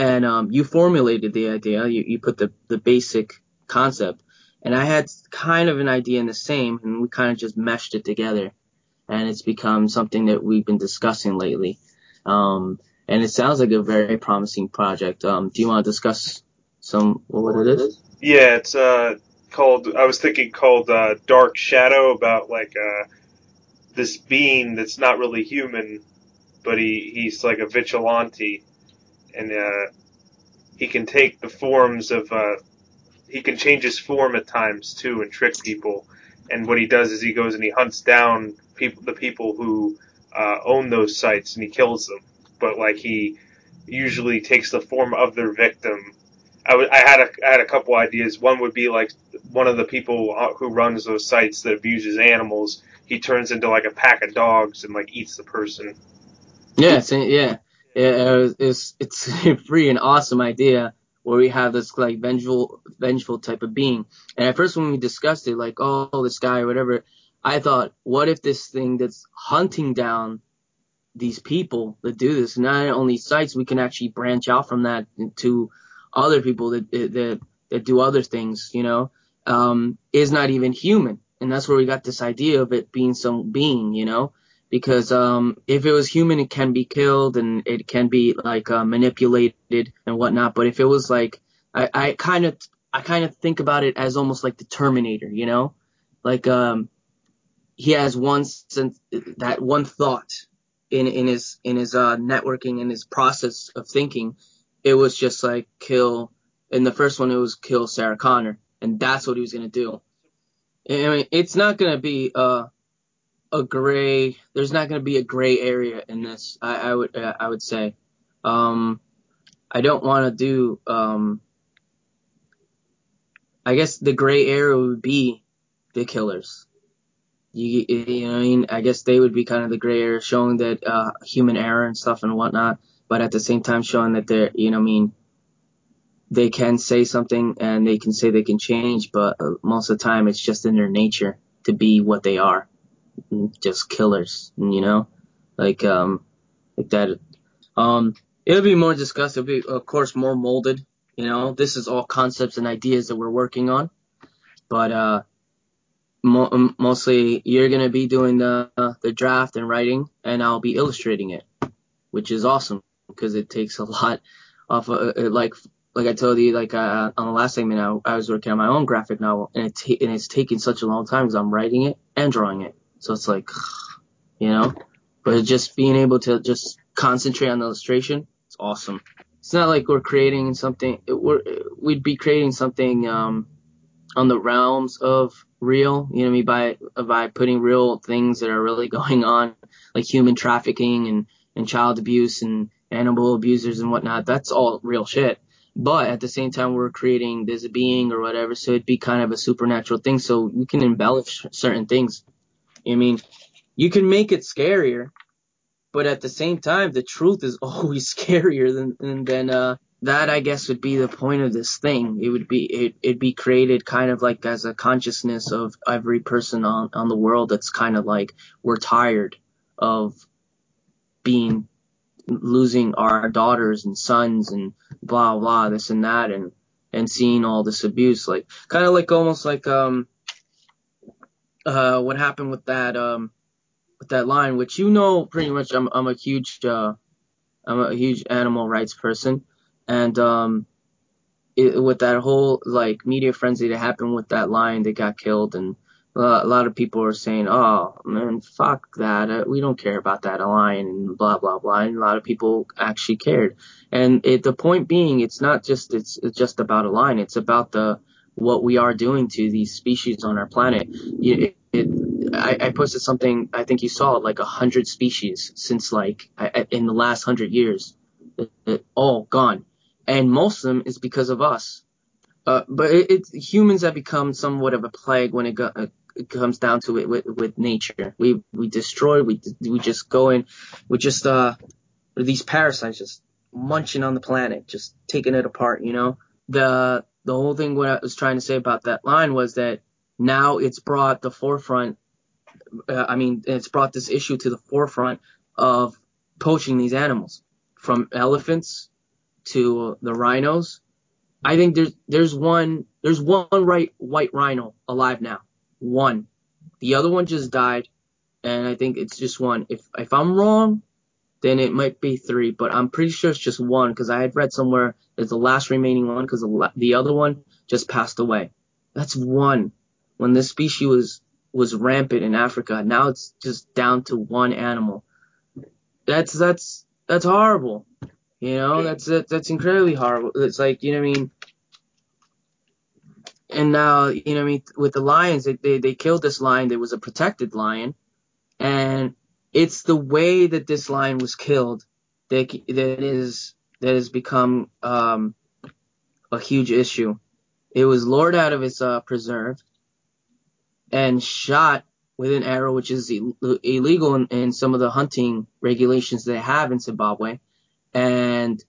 and, um, you formulated the idea. You, you put the, the basic concept and I had kind of an idea in the same and we kind of just meshed it together and it's become something that we've been discussing lately. Um, and it sounds like a very promising project. Um, do you want to discuss some what it is? Yeah, it's uh called. I was thinking called uh, Dark Shadow about like uh this being that's not really human, but he he's like a vigilante, and uh he can take the forms of uh he can change his form at times too and trick people. And what he does is he goes and he hunts down people, the people who uh, own those sites, and he kills them. But like he usually takes the form of their victim. I, w- I had a I had a couple ideas. One would be like one of the people uh, who runs those sites that abuses animals. He turns into like a pack of dogs and like eats the person. Yeah, yeah, It's it's a free and awesome idea where we have this like vengeful vengeful type of being. And at first when we discussed it, like oh this guy or whatever, I thought, what if this thing that's hunting down these people that do this, not only sites, we can actually branch out from that to other people that that that do other things, you know, um, is not even human, and that's where we got this idea of it being some being, you know, because um, if it was human, it can be killed and it can be like uh, manipulated and whatnot. But if it was like, I kind of I kind of think about it as almost like the Terminator, you know, like um, he has one sense that one thought in in his in his uh, networking in his process of thinking, it was just like kill. In the first one, it was kill Sarah Connor, and that's what he was gonna do. I mean, it's not gonna be a a gray. There's not gonna be a gray area in this. I, I would uh, I would say. Um, I don't want to do. Um, I guess the gray area would be the killers you, you know, I mean, I guess they would be kind of the gray area, showing that uh, human error and stuff and whatnot, but at the same time showing that they're, you know, I mean, they can say something and they can say they can change, but uh, most of the time it's just in their nature to be what they are, just killers, you know, like um, like that. Um, it'll be more discussed. It'll be, of course, more molded. You know, this is all concepts and ideas that we're working on, but uh mo- mostly you're gonna be doing the uh, the draft and writing, and I'll be illustrating it, which is awesome because it takes a lot off. Of, uh, like like I told you, like uh, on the last segment, I, I was working on my own graphic novel, and it ta- and it's taking such a long time because I'm writing it and drawing it. So it's like, you know, but just being able to just concentrate on the illustration, it's awesome. It's not like we're creating something. We're we'd be creating something um, on the realms of real, you know I mean, by by putting real things that are really going on, like human trafficking and, and child abuse and animal abusers and whatnot. That's all real shit. But at the same time, we're creating this being or whatever, so it'd be kind of a supernatural thing. So you can embellish certain things. I mean, you can make it scarier, but at the same time, the truth is always scarier than than, than uh, that I guess would be the point of this thing. It would be it it'd be created kind of like as a consciousness of every person on on the world that's kind of like we're tired of being losing our daughters and sons and blah blah this and that and and seeing all this abuse like kind of like almost like um uh, what happened with that um, with that line, which you know pretty much. I'm I'm a huge uh, I'm a huge animal rights person, and um, it, with that whole like media frenzy that happened with that lion that got killed, and uh, a lot of people are saying, "Oh man, fuck that. Uh, we don't care about that lion," and blah blah blah. And a lot of people actually cared. And it, the point being, it's not just it's, it's just about a lion. It's about the what we are doing to these species on our planet. It, it, I, I posted something. I think you saw it, like a hundred species since like I, in the last hundred years, all gone, and most of them is because of us. Uh, but it, it's humans have become somewhat of a plague when it, go, uh, it comes down to it with, with nature. We we destroy. We we just go in. We just uh these parasites just munching on the planet, just taking it apart. You know the the whole thing. What I was trying to say about that line was that now it's brought the forefront. Uh, I mean, it's brought this issue to the forefront of poaching these animals, from elephants to the rhinos. I think there's there's one there's one right white rhino alive now. One. The other one just died, and I think it's just one. If if I'm wrong, then it might be three, but I'm pretty sure it's just one because I had read somewhere it's the last remaining one because the, the other one just passed away. That's one. When this species was was rampant in Africa, now it's just down to one animal. That's that's that's horrible. You know, that's that's incredibly horrible. It's like you know what I mean. And now you know what I mean with the lions, they they, they killed this lion that was a protected lion, and it's the way that this lion was killed that that is that has become um, a huge issue. It was lured out of its uh, preserve and shot with an arrow, which is illegal in, in, some of the hunting regulations they have in Zimbabwe. And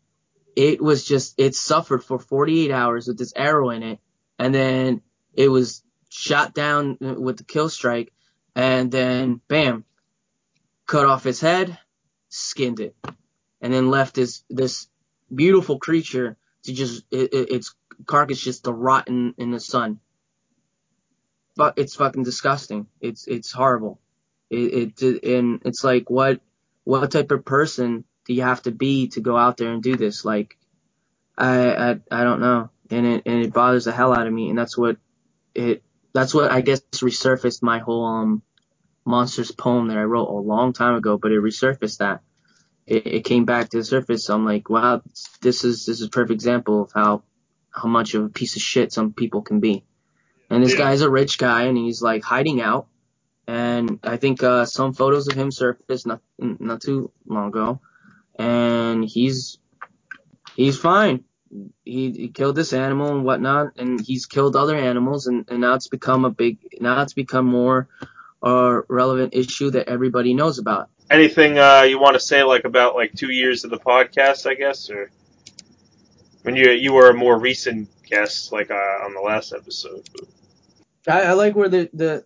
it was just, it suffered for 48 hours with this arrow in it. And then it was shot down with the kill strike. And then, bam, cut off its head, skinned it, and then left this, this beautiful creature to just, it, it, its carcass just to rot in, in the sun but it's fucking disgusting. It's it's horrible. It, it and it's like what what type of person do you have to be to go out there and do this? Like I I, I don't know, and it and it bothers the hell out of me, and that's what it that's what I guess resurfaced my whole um monsters poem that I wrote a long time ago, but it resurfaced that. It, it came back to the surface. So I'm like, wow, this is this is a perfect example of how how much of a piece of shit some people can be. And this yeah. guy's a rich guy and he's like hiding out. And I think uh, some photos of him surfaced not not too long ago, and he's he's fine. He, he killed this animal and whatnot, and he's killed other animals, and, and now it's become a big now it's become more a relevant issue that everybody knows about. Anything uh, you want to say like about like two years of the podcast, I guess, or when you you were a more recent guest, like uh, on the last episode. I, I like where the the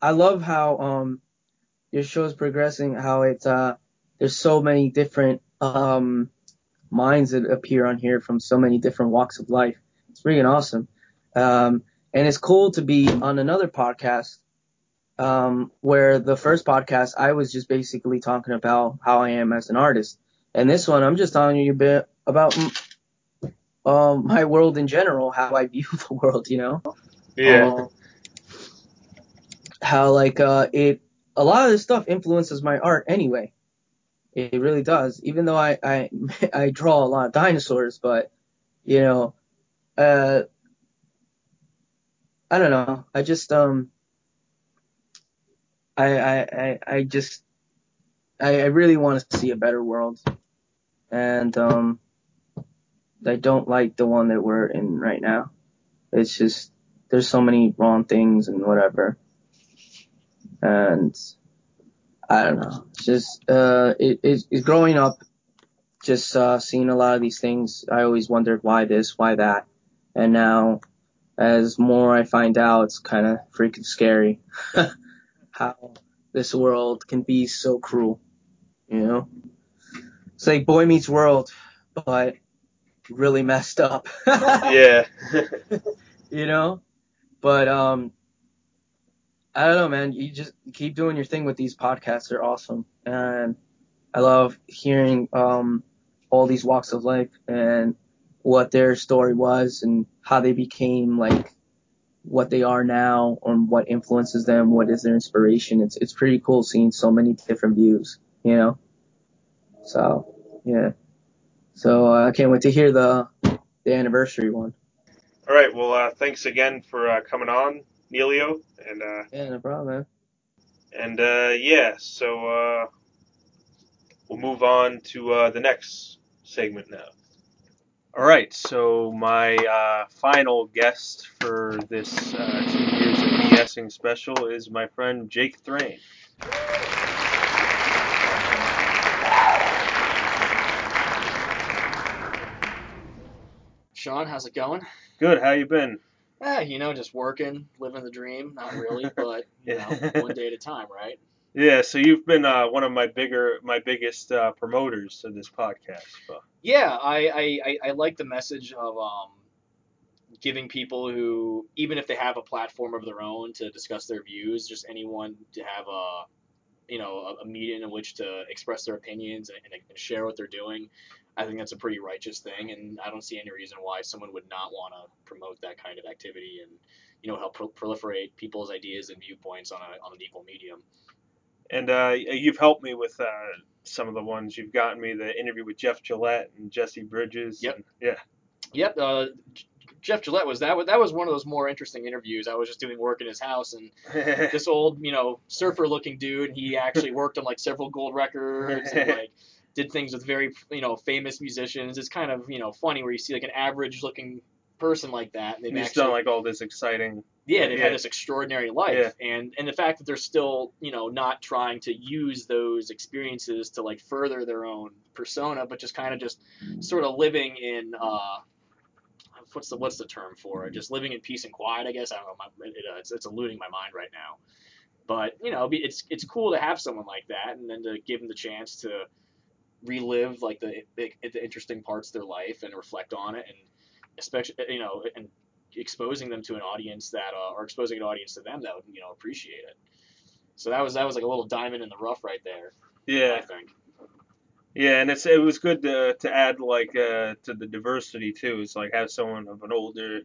I love how um your show is progressing. How it's uh there's so many different um minds that appear on here from so many different walks of life. It's freaking awesome. Um, and it's cool to be on another podcast um, where the first podcast I was just basically talking about how I am as an artist, and this one I'm just telling you a bit about um, my world in general, how I view the world, you know. Yeah. Um, how like uh it a lot of this stuff influences my art anyway. It really does. Even though I I I draw a lot of dinosaurs, but you know, uh I don't know. I just um I I I, just I, I really want to see a better world. And um I don't like the one that we're in right now. It's just there's so many wrong things and whatever and I don't know, just uh, it, it's, it's growing up, just uh, seeing a lot of these things. I always wondered why this, why that, and now as more I find out, it's kind of freaking scary how this world can be so cruel. You know, it's like Boy Meets World, but really messed up. yeah. you know, but um, I don't know, man. You just keep doing your thing with these podcasts. They're awesome, and I love hearing um all these walks of life and what their story was and how they became like what they are now or what influences them, what is their inspiration. It's it's pretty cool seeing so many different views, you know. So yeah. So uh, I can't wait to hear the the anniversary one. All right. Well, uh, thanks again for uh, coming on, Neilio, and uh, Yeah, no problem, man. and uh, yeah. So uh, we'll move on to uh, the next segment now. All right. So my uh, final guest for this uh, two years of BSing special is my friend Jake Thrain. Sean, how's it going? Good. How you been? Eh, you know, just working, living the dream. Not really, but you know, one day at a time, right? Yeah. So you've been uh, one of my bigger, my biggest uh, promoters of this podcast. But Yeah, I, I, I, like the message of um, giving people who, even if they have a platform of their own to discuss their views, just anyone to have a, you know, a, medium in which to express their opinions and, and, and share what they're doing. I think that's a pretty righteous thing, and I don't see any reason why someone would not want to promote that kind of activity and, you know, help pro- proliferate people's ideas and viewpoints on, a, on an equal medium. And uh, you've helped me with uh, some of the ones. You've gotten me the interview with Jeff Gillette and Jesse Bridges. Yep. and- yeah. Yep. Uh, Jeff Gillette was that. That was one of those more interesting interviews. I was just doing work in his house, and this old, you know, surfer-looking dude. He actually worked on like several gold records and like did things with very, you know, famous musicians. It's kind of, you know, funny where you see like an average-looking person like that, and they've He's actually, done like all this exciting. Yeah, they've yeah. had this extraordinary life, and and the fact that they're still, you know, not trying to use those experiences to like further their own persona, but just kind of just sort of living in. uh What's the what's the term for it? Just living in peace and quiet, I guess. I don't know. My, it, uh, it's, it's eluding my mind right now. But you know, it's it's cool to have someone like that, and then to give them the chance to relive like the the, the interesting parts of their life and reflect on it, and especially you know, and exposing them to an audience that uh, or exposing an audience to them that would you know appreciate it. So that was that was like a little diamond in the rough right there. Yeah. I think. Yeah, and it's it was good to to add like uh, to the diversity too. It's like have someone of an older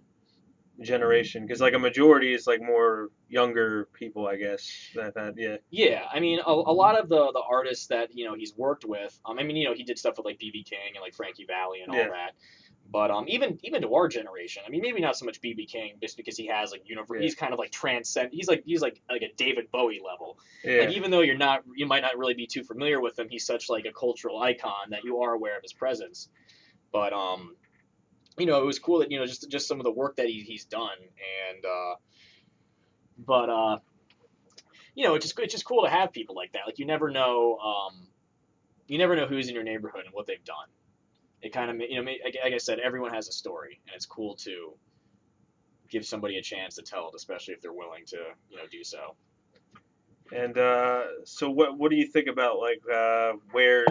generation because like a majority is like more younger people, I guess. That had yeah. Yeah, I mean, a, a lot of the the artists that you know he's worked with. Um, I mean, you know, he did stuff with like BB King and like Frankie Valli and all Yeah. that. But um, even even to our generation, I mean, maybe not so much BB King, just because he has like universe. Yeah. He's kind of like transcend. He's like he's like like a David Bowie level. Yeah. Like even though you're not, you might not really be too familiar with him. He's such like a cultural icon that you are aware of his presence. But um, you know, it was cool that you know just just some of the work that he, he's done, and uh, but uh, you know, it's just it's just cool to have people like that. Like you never know, um, you never know who's in your neighborhood and what they've done. It kind of you know, like I said, everyone has a story, and it's cool to give somebody a chance to tell it, especially if they're willing to you know do so. And uh, so, what what do you think about like uh, where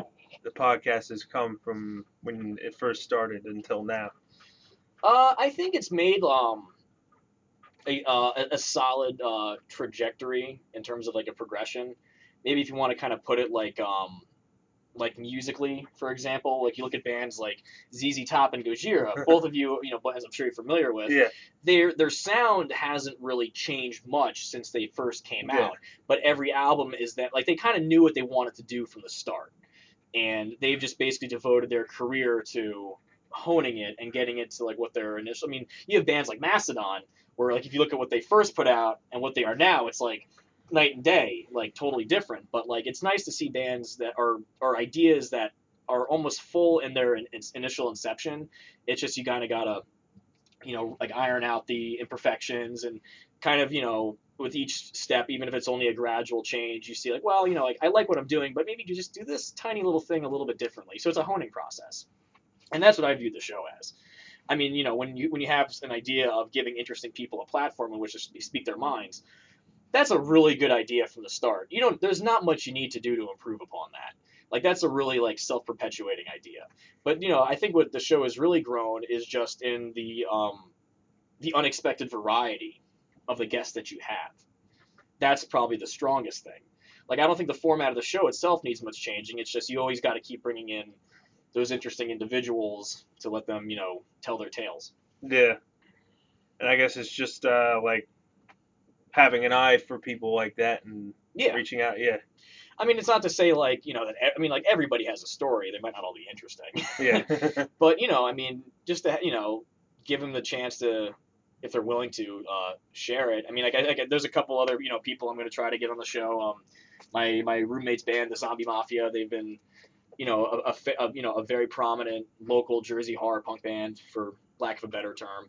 the podcast has come from when it first started until now? Uh, I think it's made um a uh, a- a solid uh, trajectory in terms of like a progression. Maybe if you want to kind of put it like um like musically, for example, like you look at bands like ZZ Top and Gojira, both of you, you know, as I'm sure you're familiar with, Yeah. their their sound hasn't really changed much since they first came Yeah. out. But every album is that like they kind of knew what they wanted to do from the start, and they've just basically devoted their career to honing it and getting it to like what their initial. I mean, you have bands like Mastodon, where like if you look at what they first put out and what they are now, it's like night and day, like totally different. But like it's nice to see bands that are or ideas that are almost full in their in, its initial inception. It's just you kind of gotta you know, like iron out the imperfections and kind of, you know, with each step, even if it's only a gradual change, you see like, well, you know, like I like what I'm doing, but maybe you just do this tiny little thing a little bit differently. So it's a honing process. And that's what I view the show as. I mean, you know, when you when you have an idea of giving interesting people a platform in which to speak their minds, that's a really good idea from the start. You don't there's not much you need to do to improve upon that. Like that's a really like self-perpetuating idea. But you know, I think what the show has really grown is just in the um, the unexpected variety of the guests that you have. that's probably the strongest thing. Like I don't think the format of the show itself needs much changing. It's just you always got to keep bringing in those interesting individuals to let them, you know, tell their tales. Yeah. And I guess it's just uh, like having an eye for people like that and Yeah. reaching out. Yeah. I mean, it's not to say like you know that I mean like everybody has a story. They might not all be interesting. Yeah. but you know, I mean, just to you know, give them the chance to, if they're willing to, uh, share it. I mean, like, I, like there's a couple other you know people I'm going to try to get on the show. Um, my my roommate's band, the Zombie Mafia, they've been, you know, a, a, a you know a very prominent local Jersey horror punk band for lack of a better term.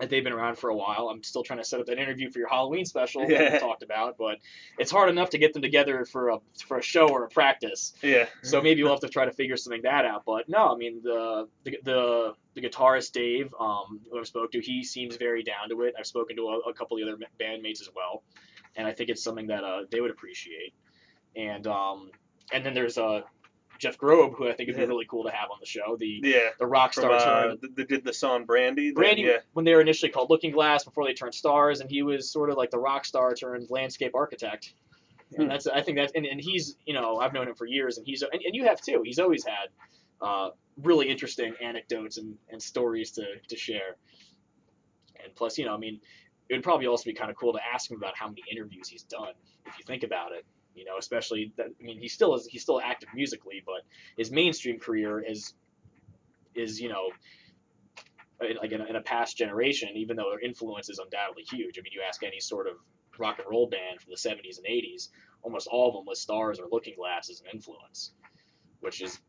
And they've been around for a while. I'm still trying to set up that interview for your Halloween special that we talked about, but it's hard enough to get them together for a for a show or a practice. yeah. So maybe we'll have to try to figure something that out. But no, I mean the the the, the guitarist Dave, um, who I've spoke to, he seems very down to it. I've spoken to a, a couple of the other bandmates as well, and I think it's something that uh, they would appreciate. And um, and then there's uh, Jeff Grob, who I think would be really cool to have on the show. The Yeah. the rock From star uh, turned they did the song Brandy. the- Brandy Yeah. when they were initially called Looking Glass before they turned Starz, and he was sort of like the rock star turned landscape architect. Hmm. And that's I think that's and, and he's you know I've known him for years, and he's and, and you have too. He's always had uh, really interesting anecdotes and, and stories to, to share. And plus, you know, I mean, it would probably also be kind of cool to ask him about how many interviews he's done, if you think about it. You know, especially that I mean, he still is he's still active musically, but his mainstream career is is you know like in a, in a past generation, even though their influence is undoubtedly huge. I mean, you ask any sort of rock and roll band from the 70s and 80s, almost all of them list Starz or Looking Glass as an influence, which is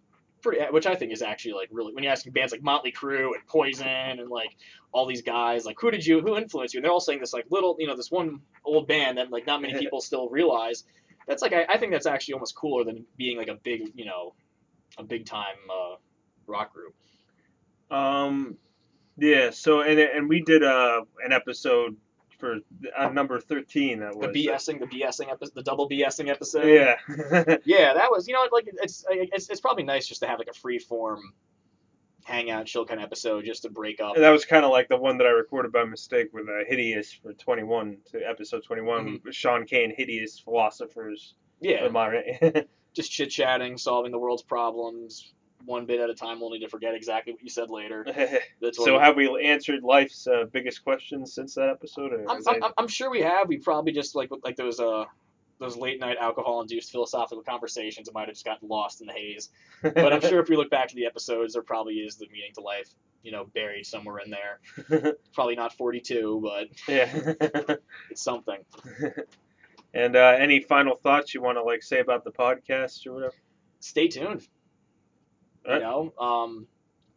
pretty, which I think is actually like really when you ask bands like Motley Crue and Poison and like all these guys, like who did you who influenced you? And they're all saying this like little, you know, this one old band that like not many people still realize. That's like I, I think that's actually almost cooler than being like a big, you know, a big time uh, rock group. Um, yeah. So and and we did uh an episode for uh, number thirteen. That was The BSing, the BSing episode, the double BSing episode. Yeah. Yeah, that was you know like it's it's it's probably nice just to have like a free form hangout chill kind of episode just to break up. And that was kind of like the one that I recorded by mistake with uh, Hideous for 21, to episode 21, with Sean Kane, Hideous Philosophers. Mm-hmm. Yeah, just chit chatting, solving the world's problems one bit at a time, only to forget exactly what you said later. That's so have we answered life's uh, biggest questions since that episode? Or I'm, I'm, that- I'm sure we have. We probably just like like those uh those late night alcohol induced philosophical conversations might have just gotten lost in the haze. But I'm sure if we look back to the episodes, there probably is the meaning to life, you know, buried somewhere in there. Probably not 42, but yeah. it's something. and uh, any final thoughts you want to like say about the podcast or whatever? Stay tuned. You know, um,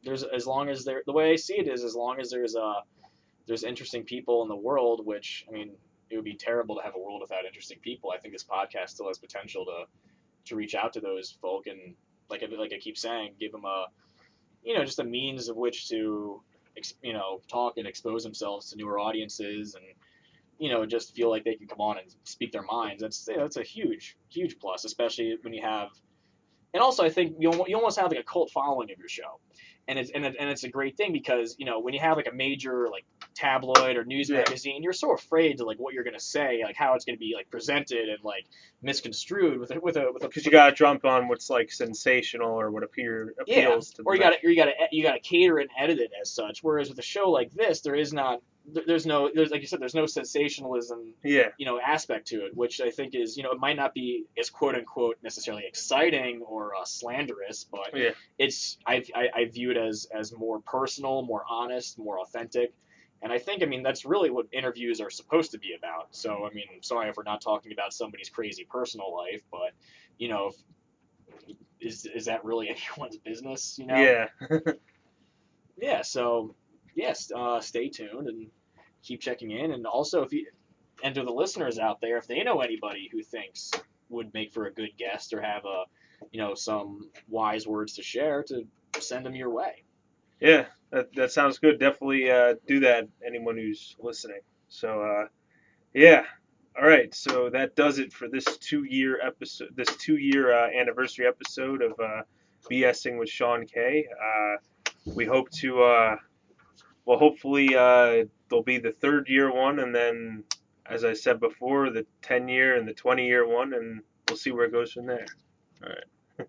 there's as long as there. The way I see it is, as long as there's uh there's interesting people in the world, which I mean, it would be terrible to have a world without interesting people. I think this podcast still has potential to to reach out to those folk and like I- like I keep saying, give them a you know just a means of which to you know talk and expose themselves to newer audiences and you know just feel like they can come on and speak their minds. That's that's a huge huge plus, especially when you have and also I think you you almost have like a cult following of your show, and it's and, it, and it's a great thing because you know when you have like a major like tabloid or news Yeah. magazine, you're so afraid to like what you're gonna say, like how it's gonna be like presented and like misconstrued with a with a with a Because you gotta jump on what's like sensational or what appear yeah, appeals to. or you the got to or you got to you got to cater and edit it as such. Whereas with a show like this, there is not there's no there's like you said there's no sensationalism Yeah. you know aspect to it, which I think is you know it might not be as quote unquote necessarily exciting or uh, slanderous, but Yeah. it's I, I I view it as as more personal, more honest, more authentic. And I think, I mean, that's really what interviews are supposed to be about. So, I mean, I'm sorry if we're not talking about somebody's crazy personal life, but, you know, if, is, is that really anyone's business, you know? Yeah. yeah so yes uh, stay tuned and keep checking in and also if you and to the listeners out there if they know anybody who thinks would make for a good guest or have a you know some wise words to share to send them your way Yeah, that, that sounds good. Definitely uh, do that, anyone who's listening. So, uh, yeah. All right, so that does it for this two-year episode, this two-year uh, anniversary episode of uh, BSing with Sean K. Uh, we hope to, uh, well, hopefully there'll be the third year one, and then as I said before, the 10 year and the 20 year one, and we'll see where it goes from there. All right.